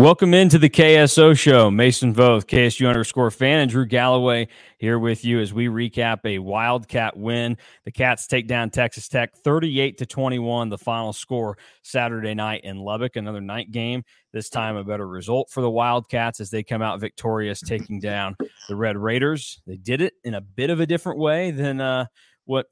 Welcome into the KSO show. Mason Voth, KSU underscore fan, and Drew Galloway here with you as we recap a Wildcat win. The Cats take down Texas Tech 38 to 21, the final score Saturday night in Lubbock. Another night game. This time, a better result for the Wildcats as they come out victorious, taking down the Red Raiders. They did it in a bit of a different way than uh, what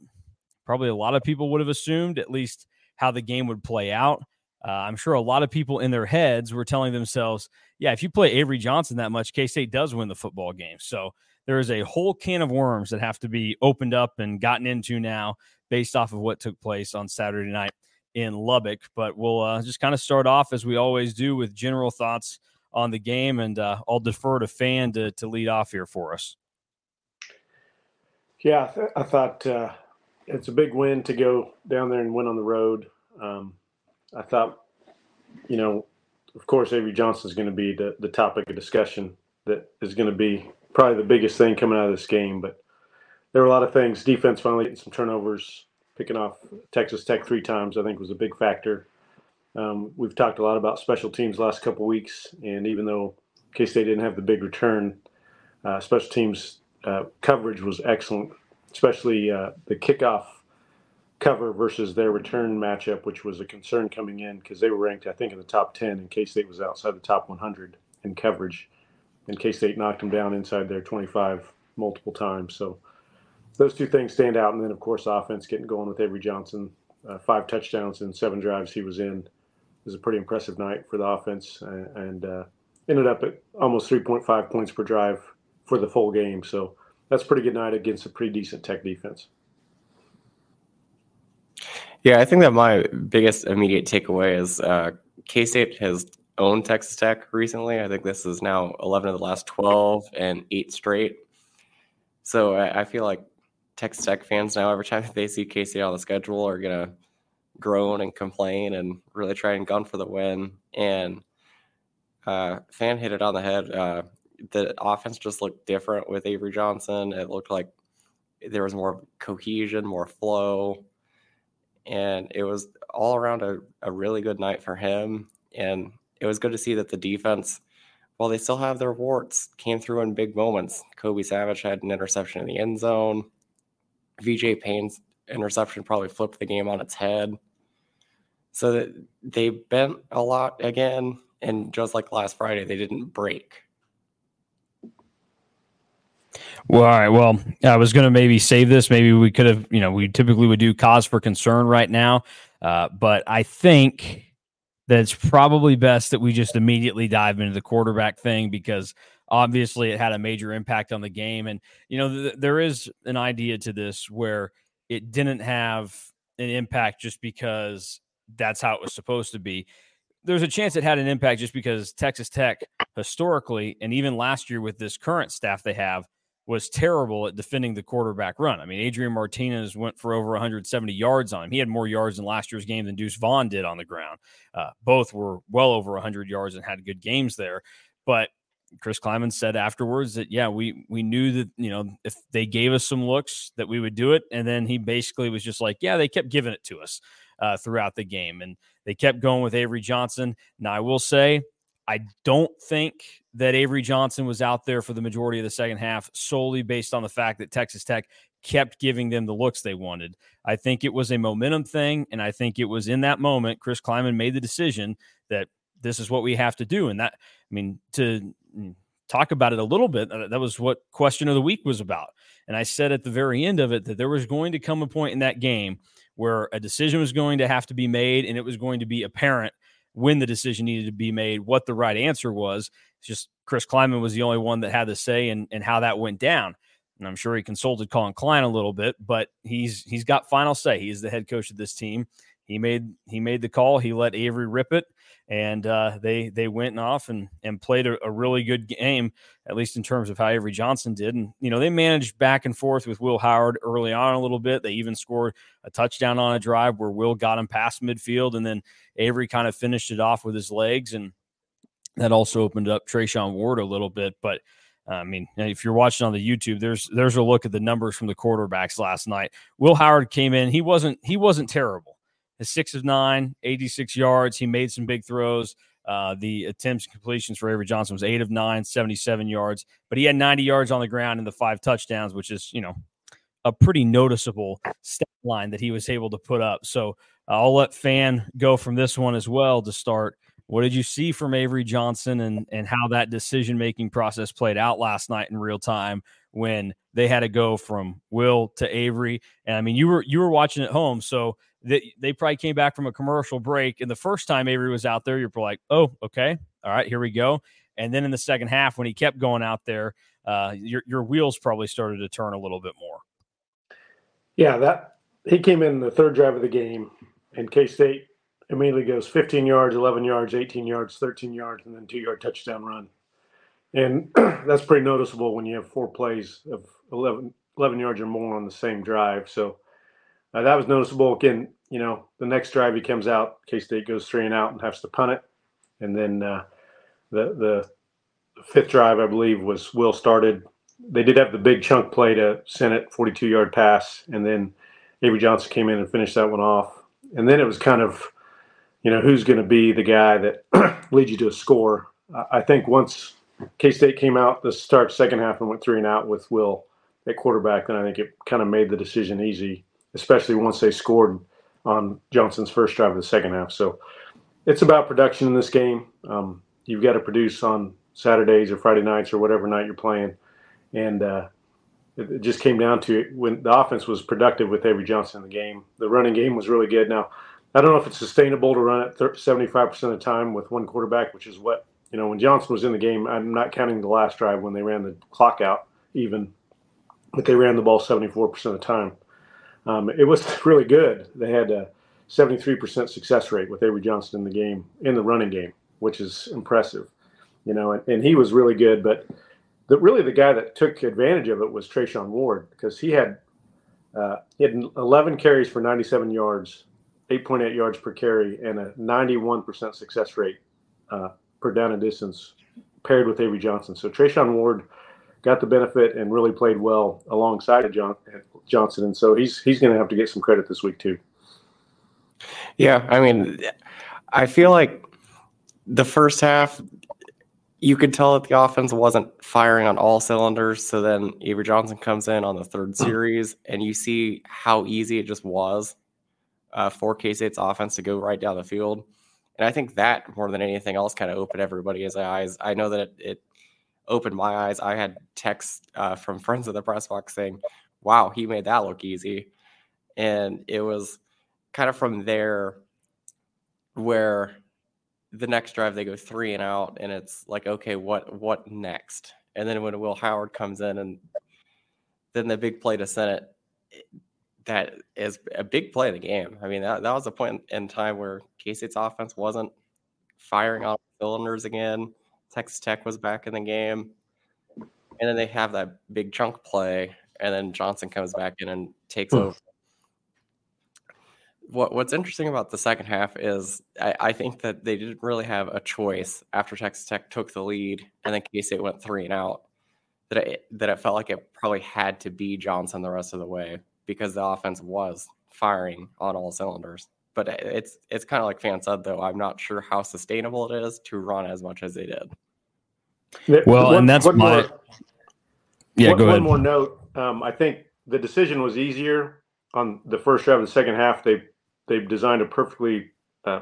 probably a lot of people would have assumed, at least how the game would play out. Uh, I'm sure a lot of people in their heads were telling themselves, yeah, if you play Avery Johnson that much, K State does win the football game. So there is a whole can of worms that have to be opened up and gotten into now based off of what took place on Saturday night in Lubbock. But we'll uh, just kind of start off as we always do with general thoughts on the game, and uh, I'll defer to Fan to, to lead off here for us. Yeah, I thought uh, it's a big win to go down there and win on the road. Um, I thought, you know, of course, Avery Johnson is going to be the, the topic of discussion that is going to be probably the biggest thing coming out of this game. But there were a lot of things. Defense finally getting some turnovers, picking off Texas Tech three times, I think was a big factor. Um, we've talked a lot about special teams last couple weeks, and even though K State didn't have the big return, uh, special teams uh, coverage was excellent, especially uh, the kickoff cover versus their return matchup, which was a concern coming in because they were ranked, I think, in the top 10, and K State was outside the top 100 in coverage. And K State knocked them down inside their 25 multiple times. So those two things stand out. And then, of course, offense getting going with Avery Johnson. Uh, five touchdowns and seven drives he was in. It was a pretty impressive night for the offense and, and uh, ended up at almost 3.5 points per drive for the full game. So that's pretty good night against a pretty decent Tech defense. Yeah, I think that my biggest immediate takeaway is uh, K State has owned Texas Tech recently. I think this is now 11 of the last 12 and eight straight. So I, I feel like Texas Tech fans now, every time they see K State on the schedule, are going to groan and complain and really try and gun for the win. And uh, fan hit it on the head. Uh, the offense just looked different with Avery Johnson. It looked like there was more cohesion, more flow and it was all around a, a really good night for him. And it was good to see that the defense, while they still have their warts, came through in big moments. Kobe Savage had an interception in the end zone. VJ Payne's interception probably flipped the game on its head. So they bent a lot again, and just like last Friday, they didn't break. Well, all right. Well, I was going to maybe save this. Maybe we could have, you know, we typically would do cause for concern right now. Uh, but I think that it's probably best that we just immediately dive into the quarterback thing because obviously it had a major impact on the game. And, you know, th- there is an idea to this where it didn't have an impact just because that's how it was supposed to be. There's a chance it had an impact just because Texas Tech historically, and even last year with this current staff they have, was terrible at defending the quarterback run. I mean, Adrian Martinez went for over 170 yards on him. He had more yards in last year's game than Deuce Vaughn did on the ground. Uh, both were well over 100 yards and had good games there. But Chris Klieman said afterwards that yeah, we we knew that you know if they gave us some looks that we would do it, and then he basically was just like, yeah, they kept giving it to us uh, throughout the game, and they kept going with Avery Johnson. Now I will say I don't think that Avery Johnson was out there for the majority of the second half solely based on the fact that Texas Tech kept giving them the looks they wanted. I think it was a momentum thing. And I think it was in that moment, Chris Klieman made the decision that this is what we have to do. And that, I mean, to mm, talk about it a little bit, uh, that was what question of the week was about. And I said at the very end of it that there was going to come a point in that game where a decision was going to have to be made and it was going to be apparent when the decision needed to be made, what the right answer was. It's just Chris Klieman was the only one that had the say and, and how that went down. And I'm sure he consulted Collin Klein a little bit, but he's he's got final say. He's the head coach of this team. He made he made the call. He let Avery rip it, and uh, they they went off and and played a, a, really good game, at least in terms of how Avery Johnson did. And you know they managed back and forth with Will Howard early on a little bit. They even scored a touchdown on a drive where Will got him past midfield, and then Avery kind of finished it off with his legs, and that also opened up Treshaun Ward a little bit. But I mean, if you're watching on the YouTube, there's there's a look at the numbers from the quarterbacks last night. Will Howard came in. He wasn't he wasn't terrible. Six of nine, 86 yards. He made some big throws. Uh, the attempts and completions for Avery Johnson was eight of nine, 77 yards, but he had 90 yards on the ground and the five touchdowns, which is, you know, a pretty noticeable stat line that he was able to put up. So uh, I'll let Fan go from this one as well to start. What did you see from Avery Johnson and, and how that decision making process played out last night in real time when they had to go from Will to Avery? And I mean, you were you were watching at home, so they, they probably came back from a commercial break. And the first time Avery was out there, you're like, oh, okay, all right, here we go. And then in the second half, when he kept going out there, uh, your your wheels probably started to turn a little bit more. Yeah, that he came in the third drive of the game, and K State immediately goes 15 yards, 11 yards, 18 yards, 13 yards, and then two yard touchdown run. And that's pretty noticeable when you have four plays of 11, 11 yards or more on the same drive. So uh, that was noticeable. Again, you know, the next drive he comes out, K State goes three and out and has to punt it, and then uh, the the fifth drive, I believe, was Will started. They did have the big chunk play to Sinnott 42 yard pass, and then Avery Johnson came in and finished that one off. And then it was kind of, you know, who's going to be the guy that leads you to a score. I think once K State came out the start second half and went three and out with Will at quarterback, then I think it kind of made the decision easy especially once they scored on Johnson's first drive of the second half. So it's about production in this game. Um, you've got to produce on Saturdays or Friday nights or whatever night you're playing, and uh, it, it, just came down to it when the offense was productive with Avery Johnson in the game. The running game was really good. Now, I don't know if it's sustainable to run it 75% of the time with one quarterback, which is what you know when Johnson was in the game. I'm not counting the last drive when they ran the clock out even, but they ran the ball 74% of the time um, it was really good. They had a 73% success rate with Avery Johnson in the game, in the running game, which is impressive. You know, and, and he was really good. But the, really, the guy that took advantage of it was Treshaun Ward because he had uh, he had 11 carries for 97 yards, 8.8 yards per carry, and a 91% success rate uh, per down and distance paired with Avery Johnson. So Treshaun Ward got the benefit and really played well alongside John, Johnson, and so he's he's going to have to get some credit this week too. Yeah, I mean, I feel like the first half, you could tell that the offense wasn't firing on all cylinders. So then Avery Johnson comes in on the third hmm. series, and you see how easy it just was uh, for K State's offense to go right down the field. And I think that more than anything else kind of opened everybody's eyes. I know that it, it opened my eyes. I had texts uh, from friends of the press box saying, wow, he made that look easy. And it was kind of from there where the next drive they go three and out, and it's like, okay, what what next? And then when Will Howard comes in, and then the big play to Sinnott, that is a big play of the game. I mean, that, that was a point in time where K State's offense wasn't firing on cylinders again. Texas Tech was back in the game. And then they have that big chunk play, and then Johnson comes back in and takes over. What What's interesting about the second half is I, I, think that they didn't really have a choice after Texas Tech took the lead, and then K State went three and out. That it, that it felt like it probably had to be Johnson the rest of the way because the offense was firing on all cylinders. But it's it's kind of like Fan said though. I'm not sure how sustainable it is to run as much as they did. Well, one, and that's my. More, yeah, one, go ahead. One more note. Um, I think the decision was easier on the first drive of the second half. They they designed a perfectly uh,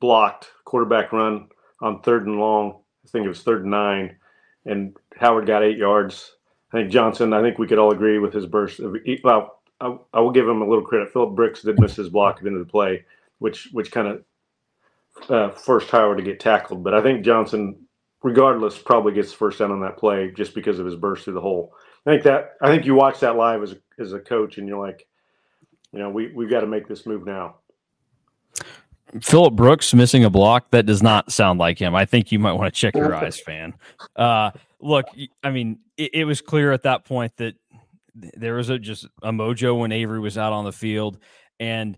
blocked quarterback run on third and long. I think it was third and nine, and Howard got eight yards. I think Johnson. I think we could all agree with his burst. Of, well, I, I will give him a little credit. Phillip Brooks did miss his block at the end of the play, which which kind of uh, forced Howard to get tackled. But I think Johnson regardless, probably gets first down on that play just because of his burst through the hole. I think that I think you watch that live as a, as a coach, and you're like, you know, we we've got to make this move now. Phillip Brooks missing a block that does not sound like him. I think you might want to check your eyes, fan. Uh, look, I mean, it, it was clear at that point that there was a just a mojo when Avery was out on the field, and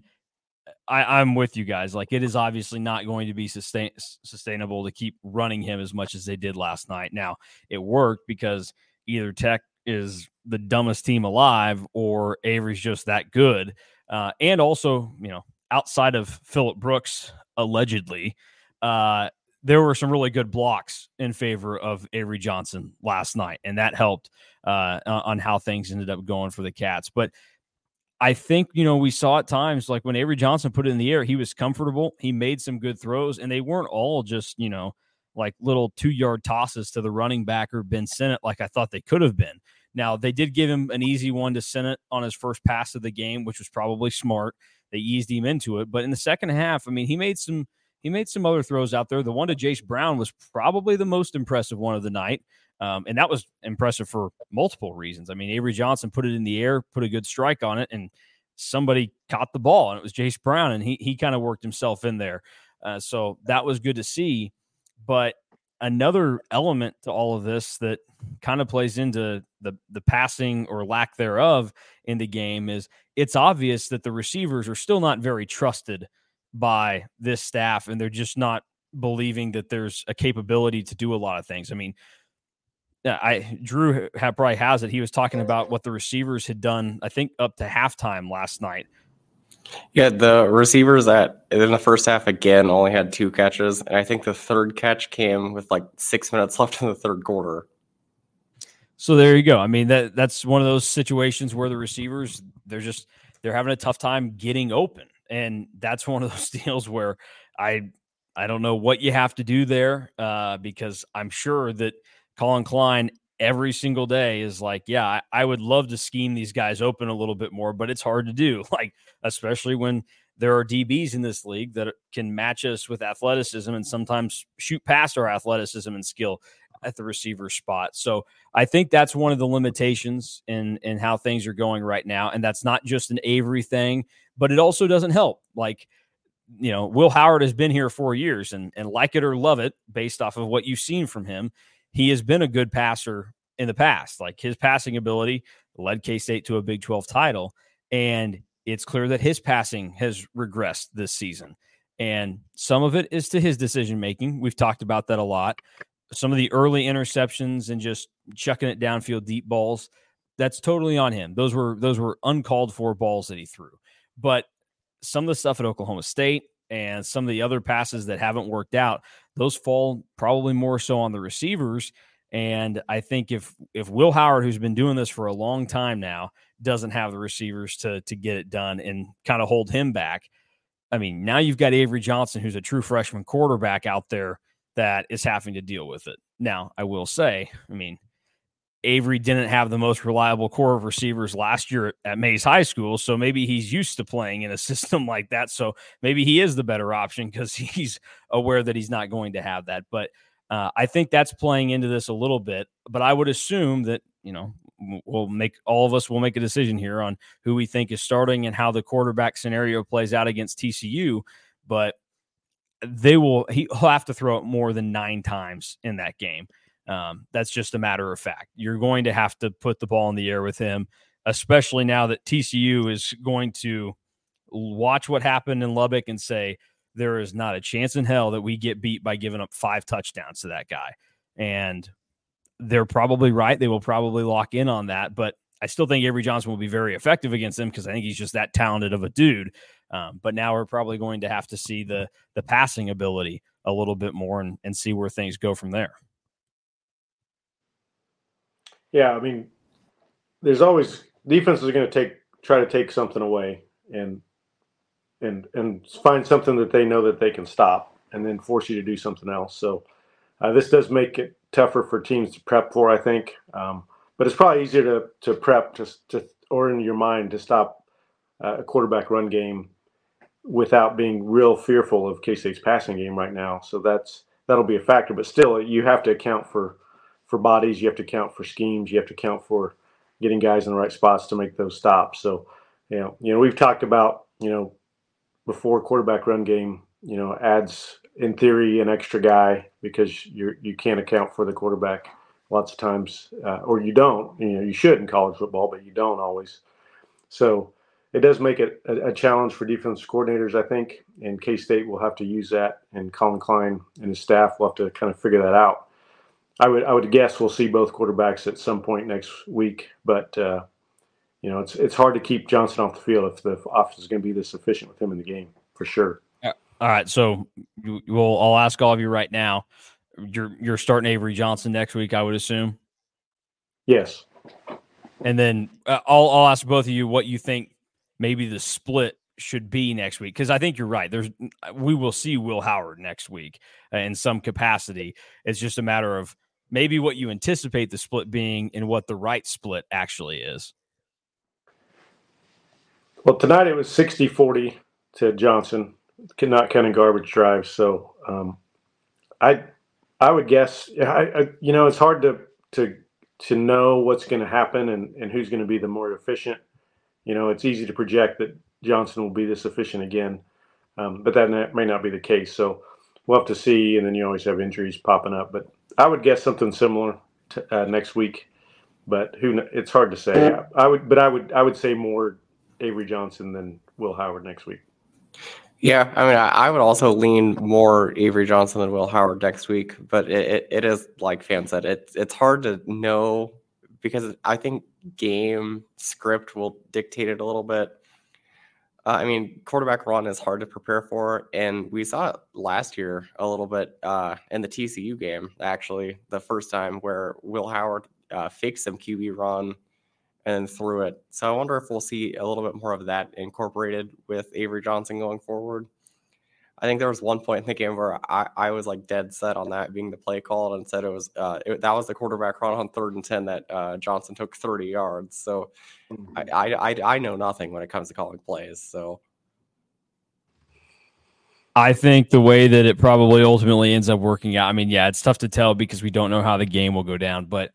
I, am with you guys. Like it is obviously not going to be sustain, sustainable to keep running him as much as they did last night. Now it worked because either Tech is the dumbest team alive or Avery's just that good. Uh, and also, you know, outside of Phillip Brooks, allegedly, uh, there were some really good blocks in favor of Avery Johnson last night, and that helped uh, on how things ended up going for the Cats. But I think, you know, we saw at times like when Avery Johnson put it in the air, he was comfortable. He made some good throws, and they weren't all just, you know, like little two yard tosses to the running back or Ben Sinnott like I thought they could have been. Now, they did give him an easy one to Sinnott on his first pass of the game, which was probably smart. They eased him into it. But in the second half, I mean, he made some he made some other throws out there. The one to Jayce Brown was probably the most impressive one of the night. Um, and that was impressive for multiple reasons. I mean, Avery Johnson put it in the air, put a good strike on it, and somebody caught the ball, and it was Jayce Brown, and he he kind of worked himself in there. Uh, so that was good to see. But another element to all of this that kind of plays into the the passing or lack thereof in the game is it's obvious that the receivers are still not very trusted by this staff, and they're just not believing that there's a capability to do a lot of things. I mean, I Drew probably has it. He was talking about what the receivers had done. I think up to halftime last night. Yeah, the receivers that in the first half again only had two catches, and I think the third catch came with like six minutes left in the third quarter. So there you go. I mean that that's one of those situations where the receivers they're just they're having a tough time getting open, and that's one of those deals where I I don't know what you have to do there uh, because I'm sure that Collin Klein every single day is like, yeah, I, I, would love to scheme these guys open a little bit more, but it's hard to do. Like, especially when there are DBs in this league that can match us with athleticism and sometimes shoot past our athleticism and skill at the receiver spot. So I think that's one of the limitations in in how things are going right now. And that's not just an Avery thing, but it also doesn't help. Like, you know, Will Howard has been here four years and and like it or love it, based off of what you've seen from him, he has been a good passer in the past. Like his passing ability led K State to a Big 12 title. And it's clear that his passing has regressed this season. And some of it is to his decision making. We've talked about that a lot. Some of the early interceptions and just chucking it downfield deep balls, that's totally on him. Those were those were uncalled for balls that he threw. But some of the stuff at Oklahoma State and some of the other passes that haven't worked out, those fall probably more so on the receivers. And I think if if Will Howard, who's been doing this for a long time now, doesn't have the receivers to to get it done and kind of hold him back, I mean, now you've got Avery Johnson, who's a true freshman quarterback out there that is having to deal with it. Now, I will say, I mean, Avery didn't have the most reliable core of receivers last year at Maize High School, so maybe he's used to playing in a system like that. So maybe he is the better option because he's aware that he's not going to have that. But uh, I think that's playing into this a little bit. But I would assume that you know we'll make all of us will make a decision here on who we think is starting and how the quarterback scenario plays out against TCU. But they will he'll have to throw it more than nine times in that game. Um, that's just a matter of fact. You're going to have to put the ball in the air with him, especially now that TCU is going to watch what happened in Lubbock and say, there is not a chance in hell that we get beat by giving up five touchdowns to that guy. And they're probably right. They will probably lock in on that. But I still think Avery Johnson will be very effective against him because I think he's just that talented of a dude. Um, but now we're probably going to have to see the the passing ability a little bit more and, and see where things go from there. Yeah, I mean, there's always defenses are going to take try to take something away and and and find something that they know that they can stop, and then force you to do something else. So uh, this does make it tougher for teams to prep for, I think. Um, but it's probably easier to to prep to to or in your mind to stop uh, a quarterback run game without being real fearful of K State's passing game right now. So that's that'll be a factor. But still, you have to account for for bodies. You have to count for schemes. You have to count for getting guys in the right spots to make those stops. So, you know, you know, we've talked about, you know, before quarterback run game, you know, adds in theory an extra guy because you're you can't account for the quarterback lots of times, uh, or you don't. You know, you should in college football, but you don't always. So it does make it a, a challenge for defense coordinators, I think, and K State will have to use that, and Collin Klein and his staff will have to kind of figure that out. I would I would guess we'll see both quarterbacks at some point next week, but uh, you know it's it's hard to keep Johnson off the field if the offense is going to be this efficient with him in the game for sure. Yeah. All right, so we'll I'll ask all of you right now. You're you're starting Avery Johnson next week, I would assume. Yes. And then uh, I'll I'll ask both of you what you think maybe the split should be next week because I think you're right. There's we will see Will Howard next week in some capacity. It's just a matter of maybe what you anticipate the split being and what the right split actually is. Well, tonight it was 60 40 to Johnson, not counting garbage drives. So um, I I would guess, I, I, you know, it's hard to, to, to know what's going to happen and, and who's going to be the more efficient. You know, it's easy to project that Johnson will be this efficient again, um, but that may not be the case. So we'll have to see. And then you always have injuries popping up. But I would guess something similar to, uh, next week. But who? It's hard to say. I, I would, but I would, I would say more Avery Johnson than Will Howard next week. Yeah, I mean, I, I, would also lean more Avery Johnson than Will Howard next week, but it, it, it is like Fan said, it's it's hard to know because I think game script will dictate it a little bit. Uh, I mean, quarterback run is hard to prepare for, and we saw it last year a little bit uh, in the TCU game. Actually, the first time where Will Howard uh, faked some QB run and threw it. So I wonder if we'll see a little bit more of that incorporated with Avery Johnson going forward. I think there was one point in the game where I, I was like dead set on that being the play call and said it was uh, it, that was the quarterback run on third and ten that uh, Johnson took 30 yards. So mm-hmm. I, I I know nothing when it comes to calling plays. So I think the way that it probably ultimately ends up working out. I mean, yeah, it's tough to tell because we don't know how the game will go down, but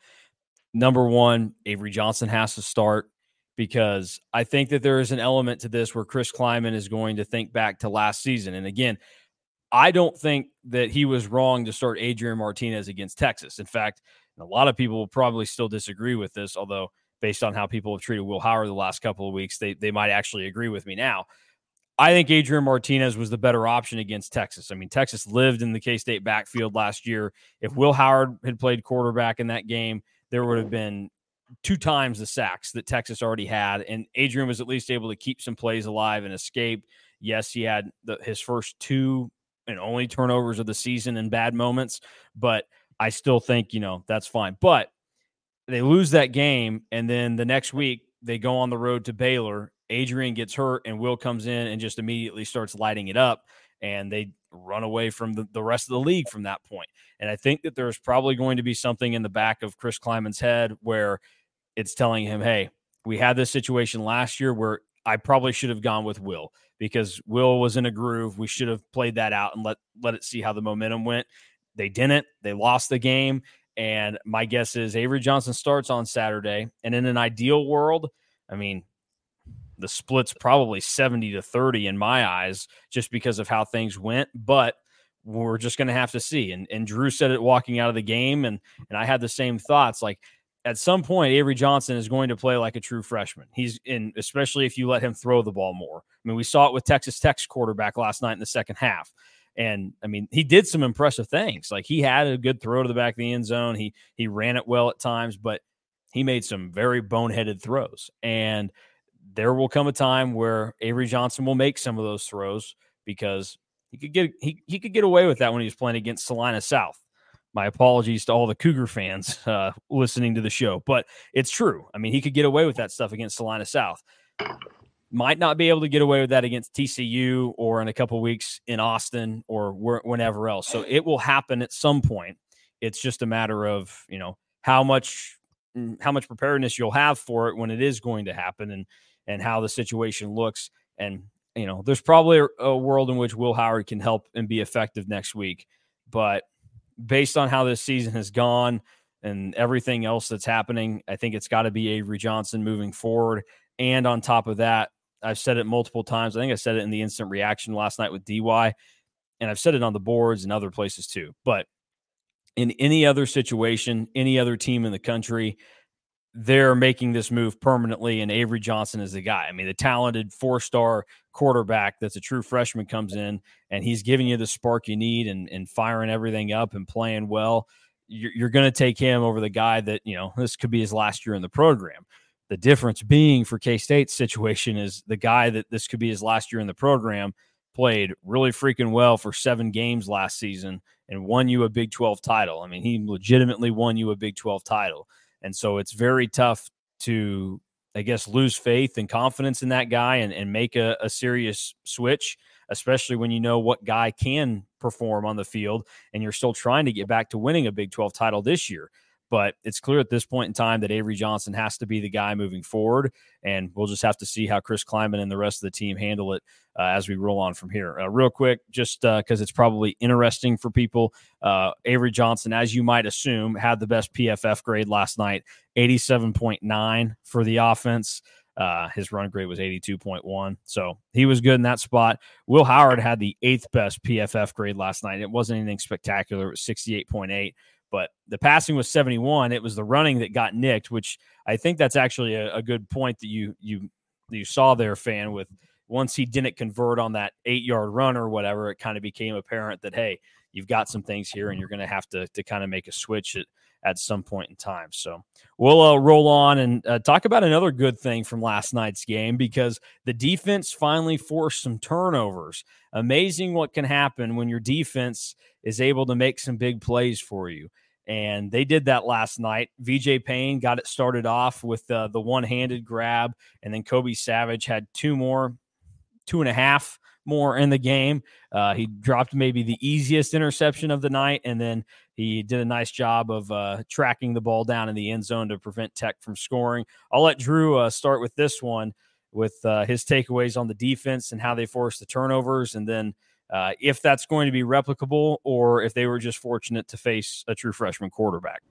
number one, Avery Johnson has to start because I think that there is an element to this where Chris Klieman is going to think back to last season. And again, I don't think that he was wrong to start Adrian Martinez against Texas. In fact, a lot of people will probably still disagree with this, although based on how people have treated Will Howard the last couple of weeks, they, they might actually agree with me now. I think Adrian Martinez was the better option against Texas. I mean, Texas lived in the K State backfield last year. If Will Howard had played quarterback in that game, there would have been two times the sacks that Texas already had. And Adrian was at least able to keep some plays alive and escape. Yes, he had the, his first two and only turnovers of the season in bad moments, but I still think, you know, that's fine. But they lose that game. And then the next week, they go on the road to Baylor. Adrian gets hurt, and Will comes in and just immediately starts lighting it up. And they run away from the, the rest of the league from that point. And I think that there's probably going to be something in the back of Chris Klieman's head where it's telling him, hey, we had this situation last year where I probably should have gone with Will because Will was in a groove. We should have played that out and let let it see how the momentum went. They didn't. They lost the game. And my guess is Avery Johnson starts on Saturday. And in an ideal world, I mean, the split's probably 70 to 30 in my eyes just because of how things went but we're just going to have to see and and Drew said it walking out of the game and and I had the same thoughts like at some point Avery Johnson is going to play like a true freshman. He's in especially if you let him throw the ball more. I mean, we saw it with Texas Tech's quarterback last night in the second half. And I mean, he did some impressive things. Like he had a good throw to the back of the end zone. He he ran it well at times, but he made some very boneheaded throws. And there will come a time where Avery Johnson will make some of those throws because he could get he, he could get away with that when he was playing against Salina South. My apologies to all the Cougar fans uh, listening to the show, but it's true. I mean, he could get away with that stuff against Salina South. Might not be able to get away with that against TCU or in a couple weeks in Austin or whenever else. So it will happen at some point. It's just a matter of you know how much mm, how much preparedness you'll have for it when it is going to happen and and how the situation looks. And, you know, there's probably a, a world in which Will Howard can help and be effective next week. But based on how this season has gone and everything else that's happening, I think it's got to be Avery Johnson moving forward. And on top of that, I've said it multiple times. I think I said it in the instant reaction last night with DY, and I've said it on the boards and other places too. But in any other situation, any other team in the country, they're making this move permanently, and Avery Johnson is the guy. I mean, the talented four star quarterback that's a true freshman comes in and he's giving you the spark you need and, and firing everything up and playing well. You're, you're going to take him over the guy that, you know, this could be his last year in the program. The difference being for K State's situation is the guy that this could be his last year in the program played really freaking well for seven games last season and won you a Big 12 title. I mean, he legitimately won you a Big 12 title. And so it's very tough to, I guess, lose faith and confidence in that guy and, and make a, a serious switch, especially when you know what guy can perform on the field and you're still trying to get back to winning a Big 12 title this year. But it's clear at this point in time that Avery Johnson has to be the guy moving forward. And we'll just have to see how Chris Klieman and the rest of the team handle it uh, as we roll on from here. Uh, real quick, just because uh, it's probably interesting for people, uh, Avery Johnson, as you might assume, had the best PFF grade last night 87.9 for the offense. Uh, his run grade was 82.1. So he was good in that spot. Will Howard had the eighth best PFF grade last night. It wasn't anything spectacular. It was 68.8 but the passing was 71. It was the running that got nicked, which I think that's actually a, a good point that you you you saw there, fan. With once he didn't convert on that eight yard run or whatever, it kind of became apparent that hey, you've got some things here, and you're going to have to to kind of make a switch at at some point in time. So we'll uh, roll on and uh, talk about another good thing from last night's game because the defense finally forced some turnovers. Amazing what can happen when your defense is able to make some big plays for you and they did that last night. VJ Payne got it started off with uh, the one handed grab, and then Kobe Savage had two more, two and a half more in the game. Uh, he dropped maybe the easiest interception of the night, and then he did a nice job of uh, tracking the ball down in the end zone to prevent Tech from scoring. I'll let Drew uh, start with this one with uh, his takeaways on the defense and how they forced the turnovers, and then uh, if that's going to be replicable or if they were just fortunate to face a true freshman quarterback.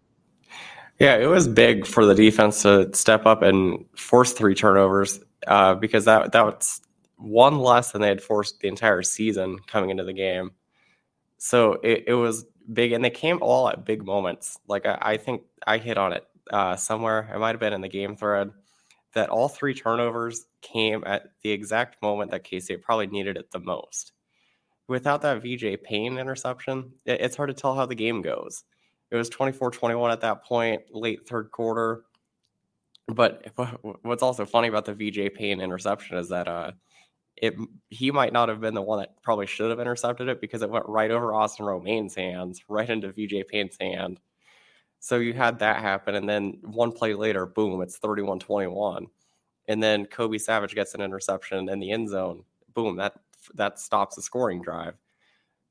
Yeah, it was big for the defense to step up and force three turnovers uh, because that that was one less than they had forced the entire season coming into the game. So it, it was big, and they came all at big moments. Like I, I think I hit on it uh, somewhere. It might have been in the game thread that all three turnovers came at the exact moment that K State probably needed it the most without that VJ Payne interception, it's hard to tell how the game goes. It was 24 21 at that point, late third quarter. But what's also funny about the VJ Payne interception is that uh, it he might not have been the one that probably should have intercepted it because it went right over Austin Romaine's hands, right into VJ Payne's hand. So you had that happen, and then one play later, boom, it's 31 21. And then Kobe Savage gets an interception in the end zone. Boom, that that stops the scoring drive.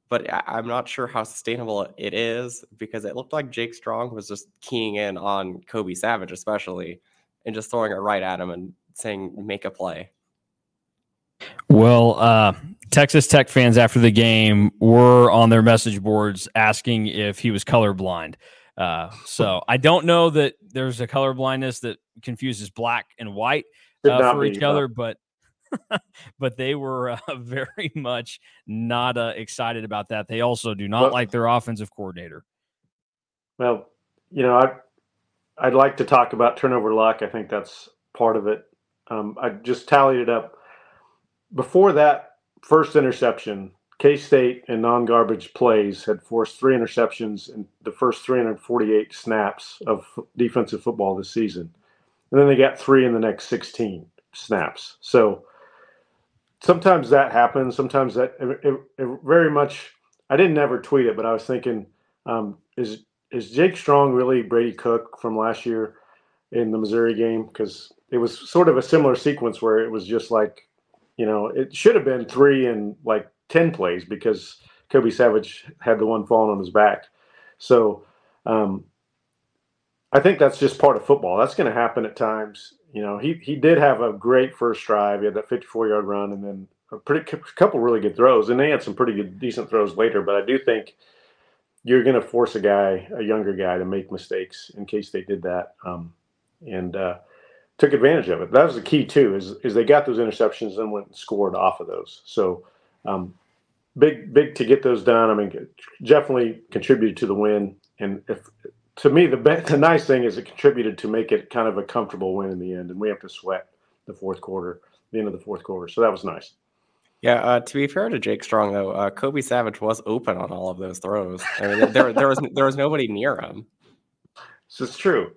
But I, am not sure how sustainable it is because it looked like Jake Strong was just keying in on Kobe Savage, especially, and just throwing it right at him and saying, make a play. Well, uh, Texas Tech fans after the game were on their message boards asking if he was colorblind. Uh, so I don't know that there's a colorblindness that confuses black and white uh, for each other, but but they were uh, very much not uh, excited about that. They also do not well, like their offensive coordinator. Well, you know, I I'd like to talk about turnover luck. I think that's part of it. Um, I just tallied it up. Before that first interception, K State and non garbage plays had forced three interceptions in the first 348 snaps of defensive football this season. And then they got three in the next 16 snaps. So sometimes that happens. Sometimes that it, it, it very much. I didn't ever tweet it, but I was thinking, um, is is Jake Strong really Brady Cook from last year in the Missouri game? Because it was sort of a similar sequence where it was just like, you know, it should have been three and like ten plays because Kobe Savage had the one falling on his back. So um, I think that's just part of football. That's going to happen at times you know, he he did have a great first drive. He had that 54 yard run, and then a pretty couple really good throws, and they had some pretty good, decent throws later. But I do think you're going to force a guy, a younger guy, to make mistakes in case they did that, um, and uh, took advantage of it. That was the key too. Is is they got those interceptions and went and scored off of those. So. Um, big, big to get those done. I mean, definitely contributed to the win. And if to me, the be- the nice thing is it contributed to make it kind of a comfortable win in the end, and we have to sweat the fourth quarter, the end of the fourth quarter. So that was nice. Yeah, uh, to be fair to Jake Strong though, uh, Kobe Savage was open on all of those throws. I mean, there there was there was nobody near him. This is true.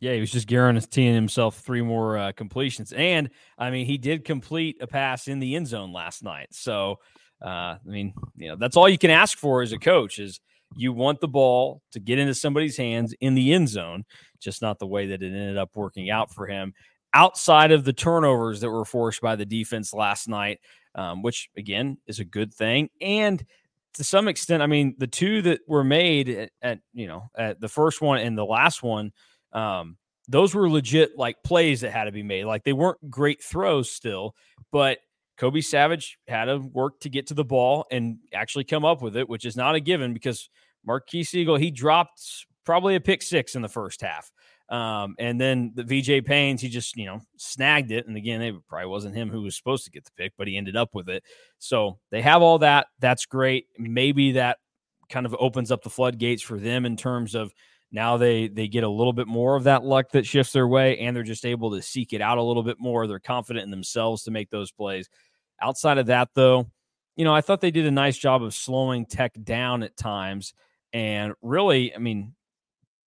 Yeah, he was just guaranteeing himself three more uh, completions, and I mean, he did complete a pass in the end zone last night. So, uh, I mean, you know, that's all you can ask for as a coach is you want the ball to get into somebody's hands in the end zone, just not the way that it ended up working out for him. Outside of the turnovers that were forced by the defense last night, um, which again is a good thing, and to some extent, I mean, the two that were made at, at you know at the first one and the last one um, those were legit like plays that had to be made. Like they weren't great throws still, but Kobe Savage had to work to get to the ball and actually come up with it, which is not a given because Marques Sigle, he dropped probably a pick six in the first half. Um, and then the VJ Paynes, he just, you know, snagged it. And again, it probably wasn't him who was supposed to get the pick, but he ended up with it. So they have all that. That's great. Maybe that kind of opens up the floodgates for them in terms of now they they get a little bit more of that luck that shifts their way, and they're just able to seek it out a little bit more. They're confident in themselves to make those plays. Outside of that, though, you know, I thought they did a nice job of slowing Tech down at times. And really, I mean,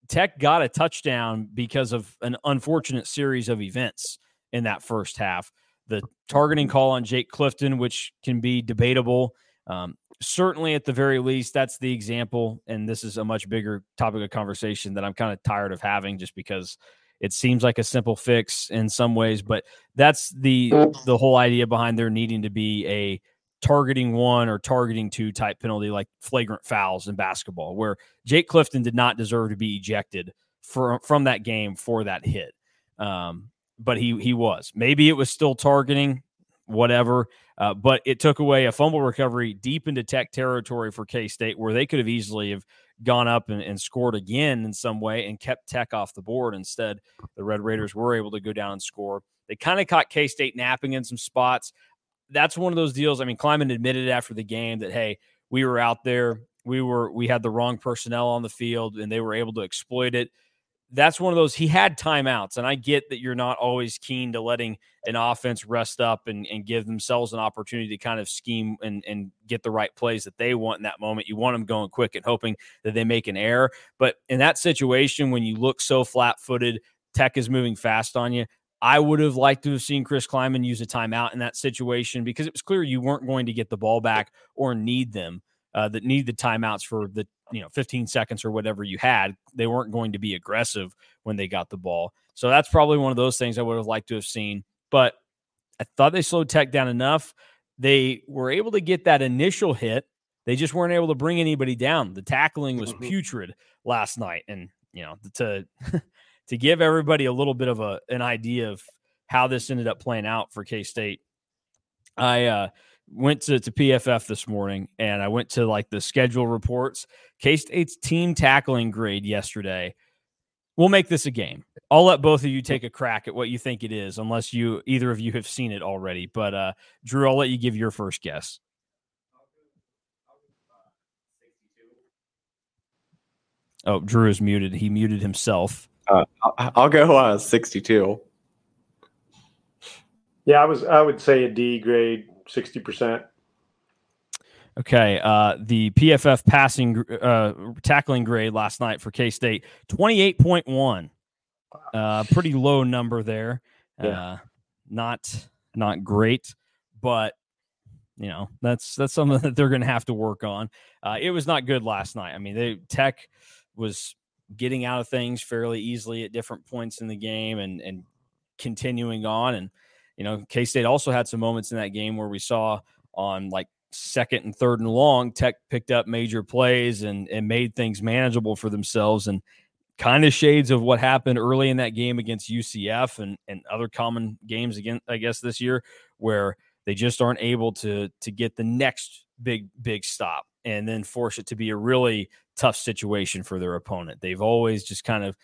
Tech got a touchdown because of an unfortunate series of events in that first half. The targeting call on Jake Clifton, which can be debatable. Um, certainly at the very least that's the example and this is a much bigger topic of conversation that i'm kind of tired of having just because it seems like a simple fix in some ways but that's the the whole idea behind there needing to be a targeting one or targeting two type penalty like flagrant fouls in basketball where jake clifton did not deserve to be ejected for, from that game for that hit. Um, but he he was. Maybe it was still targeting whatever. Uh, but it took away a fumble recovery deep into Tech territory for K State, where they could have easily have gone up and, and, scored again in some way and kept Tech off the board. Instead, the Red Raiders were able to go down and score. They kind of caught K State napping in some spots. That's one of those deals. I mean, Klieman admitted after the game that hey, we were out there, we were we had the wrong personnel on the field, and they were able to exploit it that's one of those he had timeouts and i get that you're not always keen to letting an offense rest up and, and give themselves an opportunity to kind of scheme and, and get the right plays that they want in that moment. You want them going quick and hoping that they make an error. But in that situation when you look so flat-footed tech is moving fast on you I would have liked to have seen Chris Klieman use a timeout in that situation because it was clear you weren't going to get the ball back or need them uh, that need the timeouts for the you know 15 seconds or whatever you had they weren't going to be aggressive when they got the ball. So that's probably one of those things i would have liked to have seen. But i thought they slowed tech down enough. They were able to get that initial hit. They just weren't able to bring anybody down. The tackling was mm-hmm. putrid last night and you know to to give everybody a little bit of a an idea of how this ended up playing out for k-state i uh went to, to PFF this morning and I went to like the schedule reports. K State's team tackling grade yesterday. We'll make this a game. I'll let both of you take a crack at what you think it is, unless you either of you have seen it already. But uh, Drew, I'll let you give your first guess. Oh, Drew is muted. He muted himself. Uh, I'll go uh, 62. Yeah, I was. I would say a D grade 60%. Okay. Uh, the PFF passing uh, tackling grade last night for K State 28.1. Uh, pretty low number there. Yeah. Uh, not not great, but you know that's that's something that they're going to have to work on. Uh, it was not good last night. I mean, they Tech was getting out of things fairly easily at different points in the game and and continuing on and you know, K State also had some moments in that game where we saw on like second and third and long, Tech picked up major plays and and made things manageable for themselves and kind of shades of what happened early in that game against UCF and and other common games again I guess this year where they just aren't able to to get the next big big stop and then force it to be a really tough situation for their opponent. They've always just kind of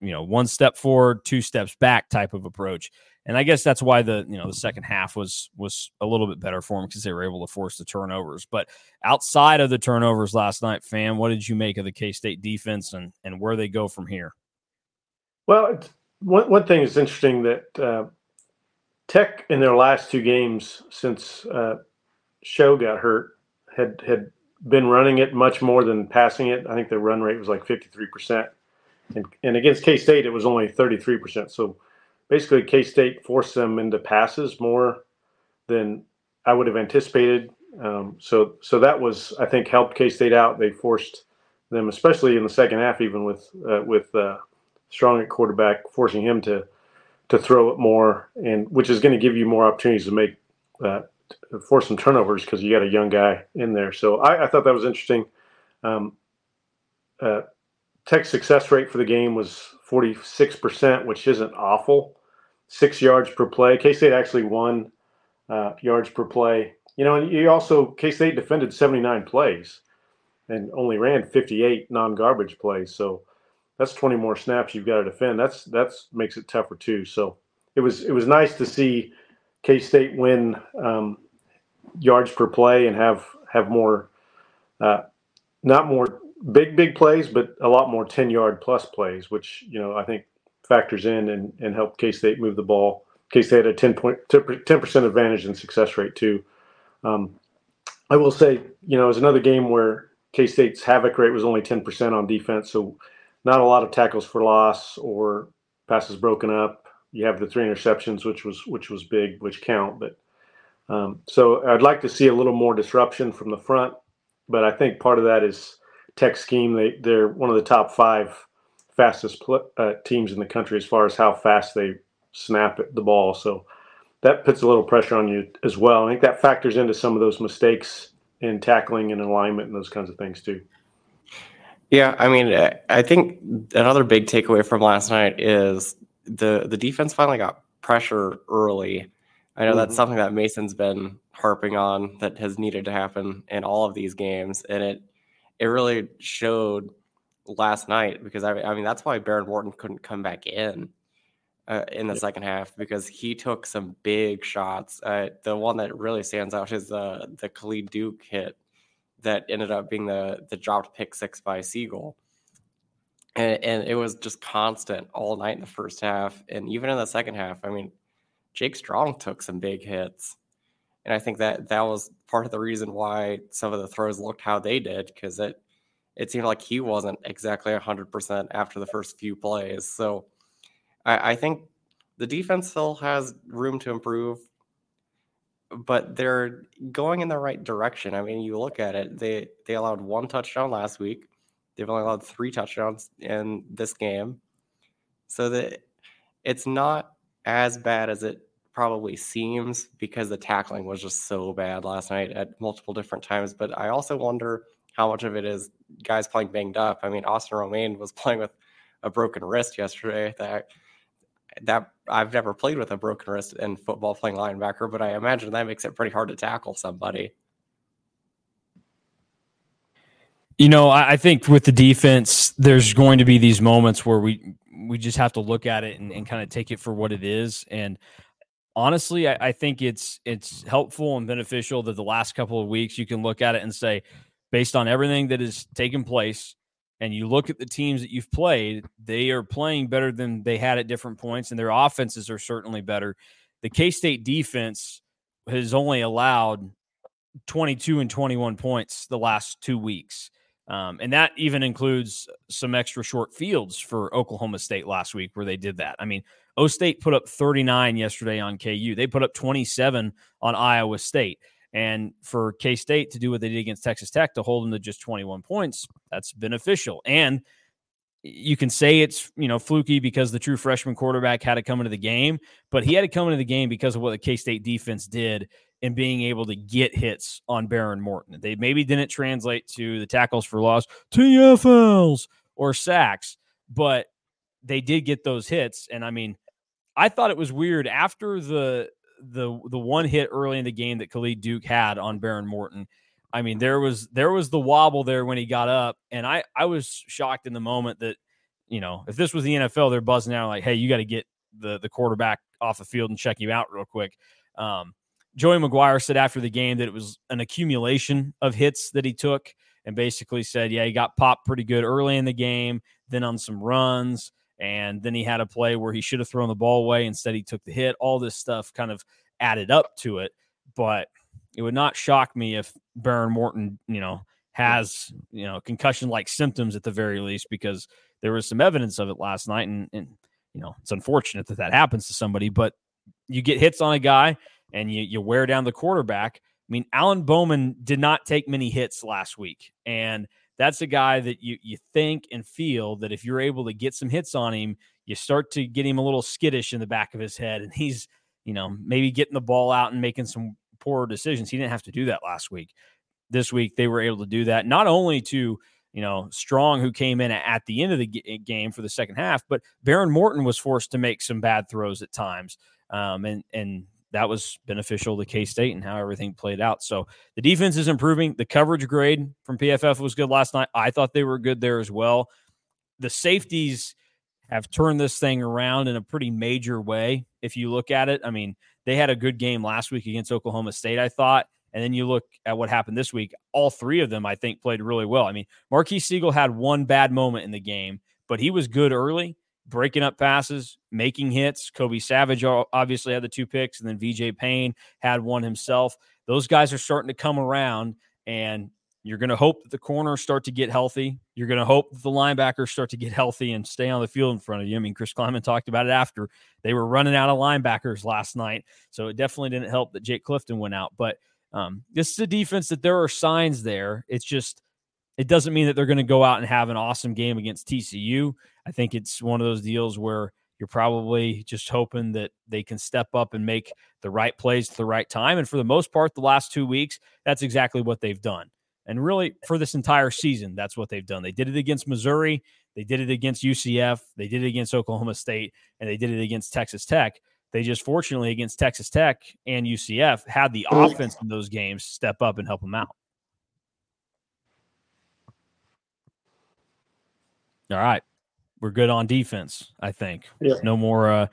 you know one step forward, two steps back type of approach and I guess that's why the you know the second half was was a little bit better for them because they were able to force the turnovers. But outside of the turnovers last night, fam, what did you make of the K State defense and and where they go from here? Well, one one thing is interesting that uh, Tech in their last two games since uh, Show got hurt had had been running it much more than passing it. I think their run rate was like fifty three percent, and, and against K State it was only 33%. So basically, K State forced them into passes more than I would have anticipated. Um, so so that was I think helped K State out. They forced them, especially in the second half, even with uh, with uh, Strong at quarterback, forcing him to to throw it more, and which is going to give you more opportunities to make uh, force some turnovers because you got a young guy in there. So I, I thought that was interesting. Um, uh, Tech success rate for the game was 46%, which isn't awful. Six yards per play. K State actually won uh, yards per play. You know, and you also K State defended 79 plays and only ran 58 non-garbage plays. So that's 20 more snaps you've got to defend. That's that's makes it tougher too. So it was it was nice to see K State win um, yards per play and have have more, uh, not more big big plays, but a lot more 10 yard plus plays, which you know I think factors in and and helped K State move the ball. K State had a 10 point 10 percent advantage in success rate too. Um, I will say, you know, it was another game where K State's havoc rate was only 10% on defense, so not a lot of tackles for loss or passes broken up. You have the three interceptions, which was which was big, which count. But um, so I'd like to see a little more disruption from the front. But I think part of that is Tech scheme. They they're one of the top five fastest uh, teams in the country as far as how fast they snap the ball. So that puts a little pressure on you as well. I think that factors into some of those mistakes in tackling and alignment and those kinds of things too. Yeah, I mean, I think another big takeaway from last night is the the defense finally got pressure early. I know mm-hmm. that's something that Mason's been harping on that has needed to happen in all of these games, and it it really showed last night because I, I mean that's why Behren Morton couldn't come back in uh, in the second half because he took some big shots. Uh, the one that really stands out is uh, the Khalid Duke hit that ended up being the the dropped pick six by Sigle. And, and it was just constant all night in the first half. And even in the second half, I mean, Jake Strong took some big hits. And I think that that was part of the reason why some of the throws looked how they did, because it it seemed like he wasn't exactly 100% after the first few plays. So I, I think the defense still has room to improve but they're going in the right direction. I mean, you look at it; they they allowed one touchdown last week. They've only allowed three touchdowns in this game, so that it's not as bad as it probably seems because the tackling was just so bad last night at multiple different times. But I also wonder how much of it is guys playing banged up. I mean, Austin Romaine was playing with a broken wrist yesterday. That that I've never played with a broken wrist in football playing linebacker, but I imagine that makes it pretty hard to tackle somebody. You know, I, think with the defense, there's going to be these moments where we we just have to look at it and, and kind of take it for what it is. And honestly, I, I think it's it's helpful and beneficial that the last couple of weeks you can look at it and say, based on everything that has taken place, and you look at the teams that you've played, they are playing better than they had at different points, and their offenses are certainly better. The K State defense has only allowed 22 and 21 points the last two weeks. Um, and that even includes some extra short fields for Oklahoma State last week where they did that. I mean, O State put up 39 yesterday on KU. They put up 27 on Iowa State. And for K State to do what they did against Texas Tech to hold them to just 21 points, that's beneficial. And you can say it's you know fluky because the true freshman quarterback had to come into the game, but he had to come into the game because of what the K State defense did in being able to get hits on Behren Morton. They maybe didn't translate to the tackles for loss, TFLs, or sacks, but they did get those hits. And I mean, I thought it was weird after the the the one hit early in the game that Khalid Duke had on Behren Morton. I mean, there was there was the wobble there when he got up, and I I was shocked in the moment that you know if this was the NFL, they're buzzing out like, hey, you got to get the the quarterback off the field and check you out real quick. Um, Joey McGuire said after the game that it was an accumulation of hits that he took, and basically said, yeah, he got popped pretty good early in the game, then on some runs, and then he had a play where he should have thrown the ball away. Instead, he took the hit. All this stuff kind of added up to it. But it would not shock me if Behren Morton, you know, has you know concussion like symptoms at the very least because there was some evidence of it last night and, and you know it's unfortunate that that happens to somebody but you get hits on a guy and you, you wear down the quarterback i mean alan bowman did not take many hits last week and that's a guy that you you think and feel that if you're able to get some hits on him you start to get him a little skittish in the back of his head and he's you know maybe getting the ball out and making some poor decisions. He didn't have to do that last week. This week they were able to do that not only to you know strong who came in at the end of the game for the second half but Behren Morton was forced to make some bad throws at times um, and and that was beneficial to K-State and how everything played out. So the defense is improving. The coverage grade from PFF was good last night. I thought they were good there as well. The safeties have turned this thing around in a pretty major way. If you look at it, I mean, they had a good game last week against Oklahoma State, I thought. And then you look at what happened this week. All three of them, I think, played really well. I mean, Marques Sigle had one bad moment in the game, but he was good early, breaking up passes, making hits. Kobe Savage obviously had the two picks, and then VJ Payne had one himself. Those guys are starting to come around, and you're going to hope that the corners start to get healthy. You're going to hope that the linebackers start to get healthy and stay on the field in front of you. I mean, Chris Klieman talked about it after they were running out of linebackers last night. So it definitely didn't help that Jake Clifton went out. But um, this is a defense that there are signs there. It's just, it doesn't mean that they're going to go out and have an awesome game against TCU. I think it's one of those deals where you're probably just hoping that they can step up and make the right plays at the right time. And for the most part, the last two weeks, that's exactly what they've done. And really, for this entire season, that's what they've done. They did it against Missouri, they did it against UCF, they did it against Oklahoma State, and they did it against Texas Tech. They just fortunately against Texas Tech and UCF had the offense in those games step up and help them out. All right. We're good on defense, I think. Yeah. No more uh,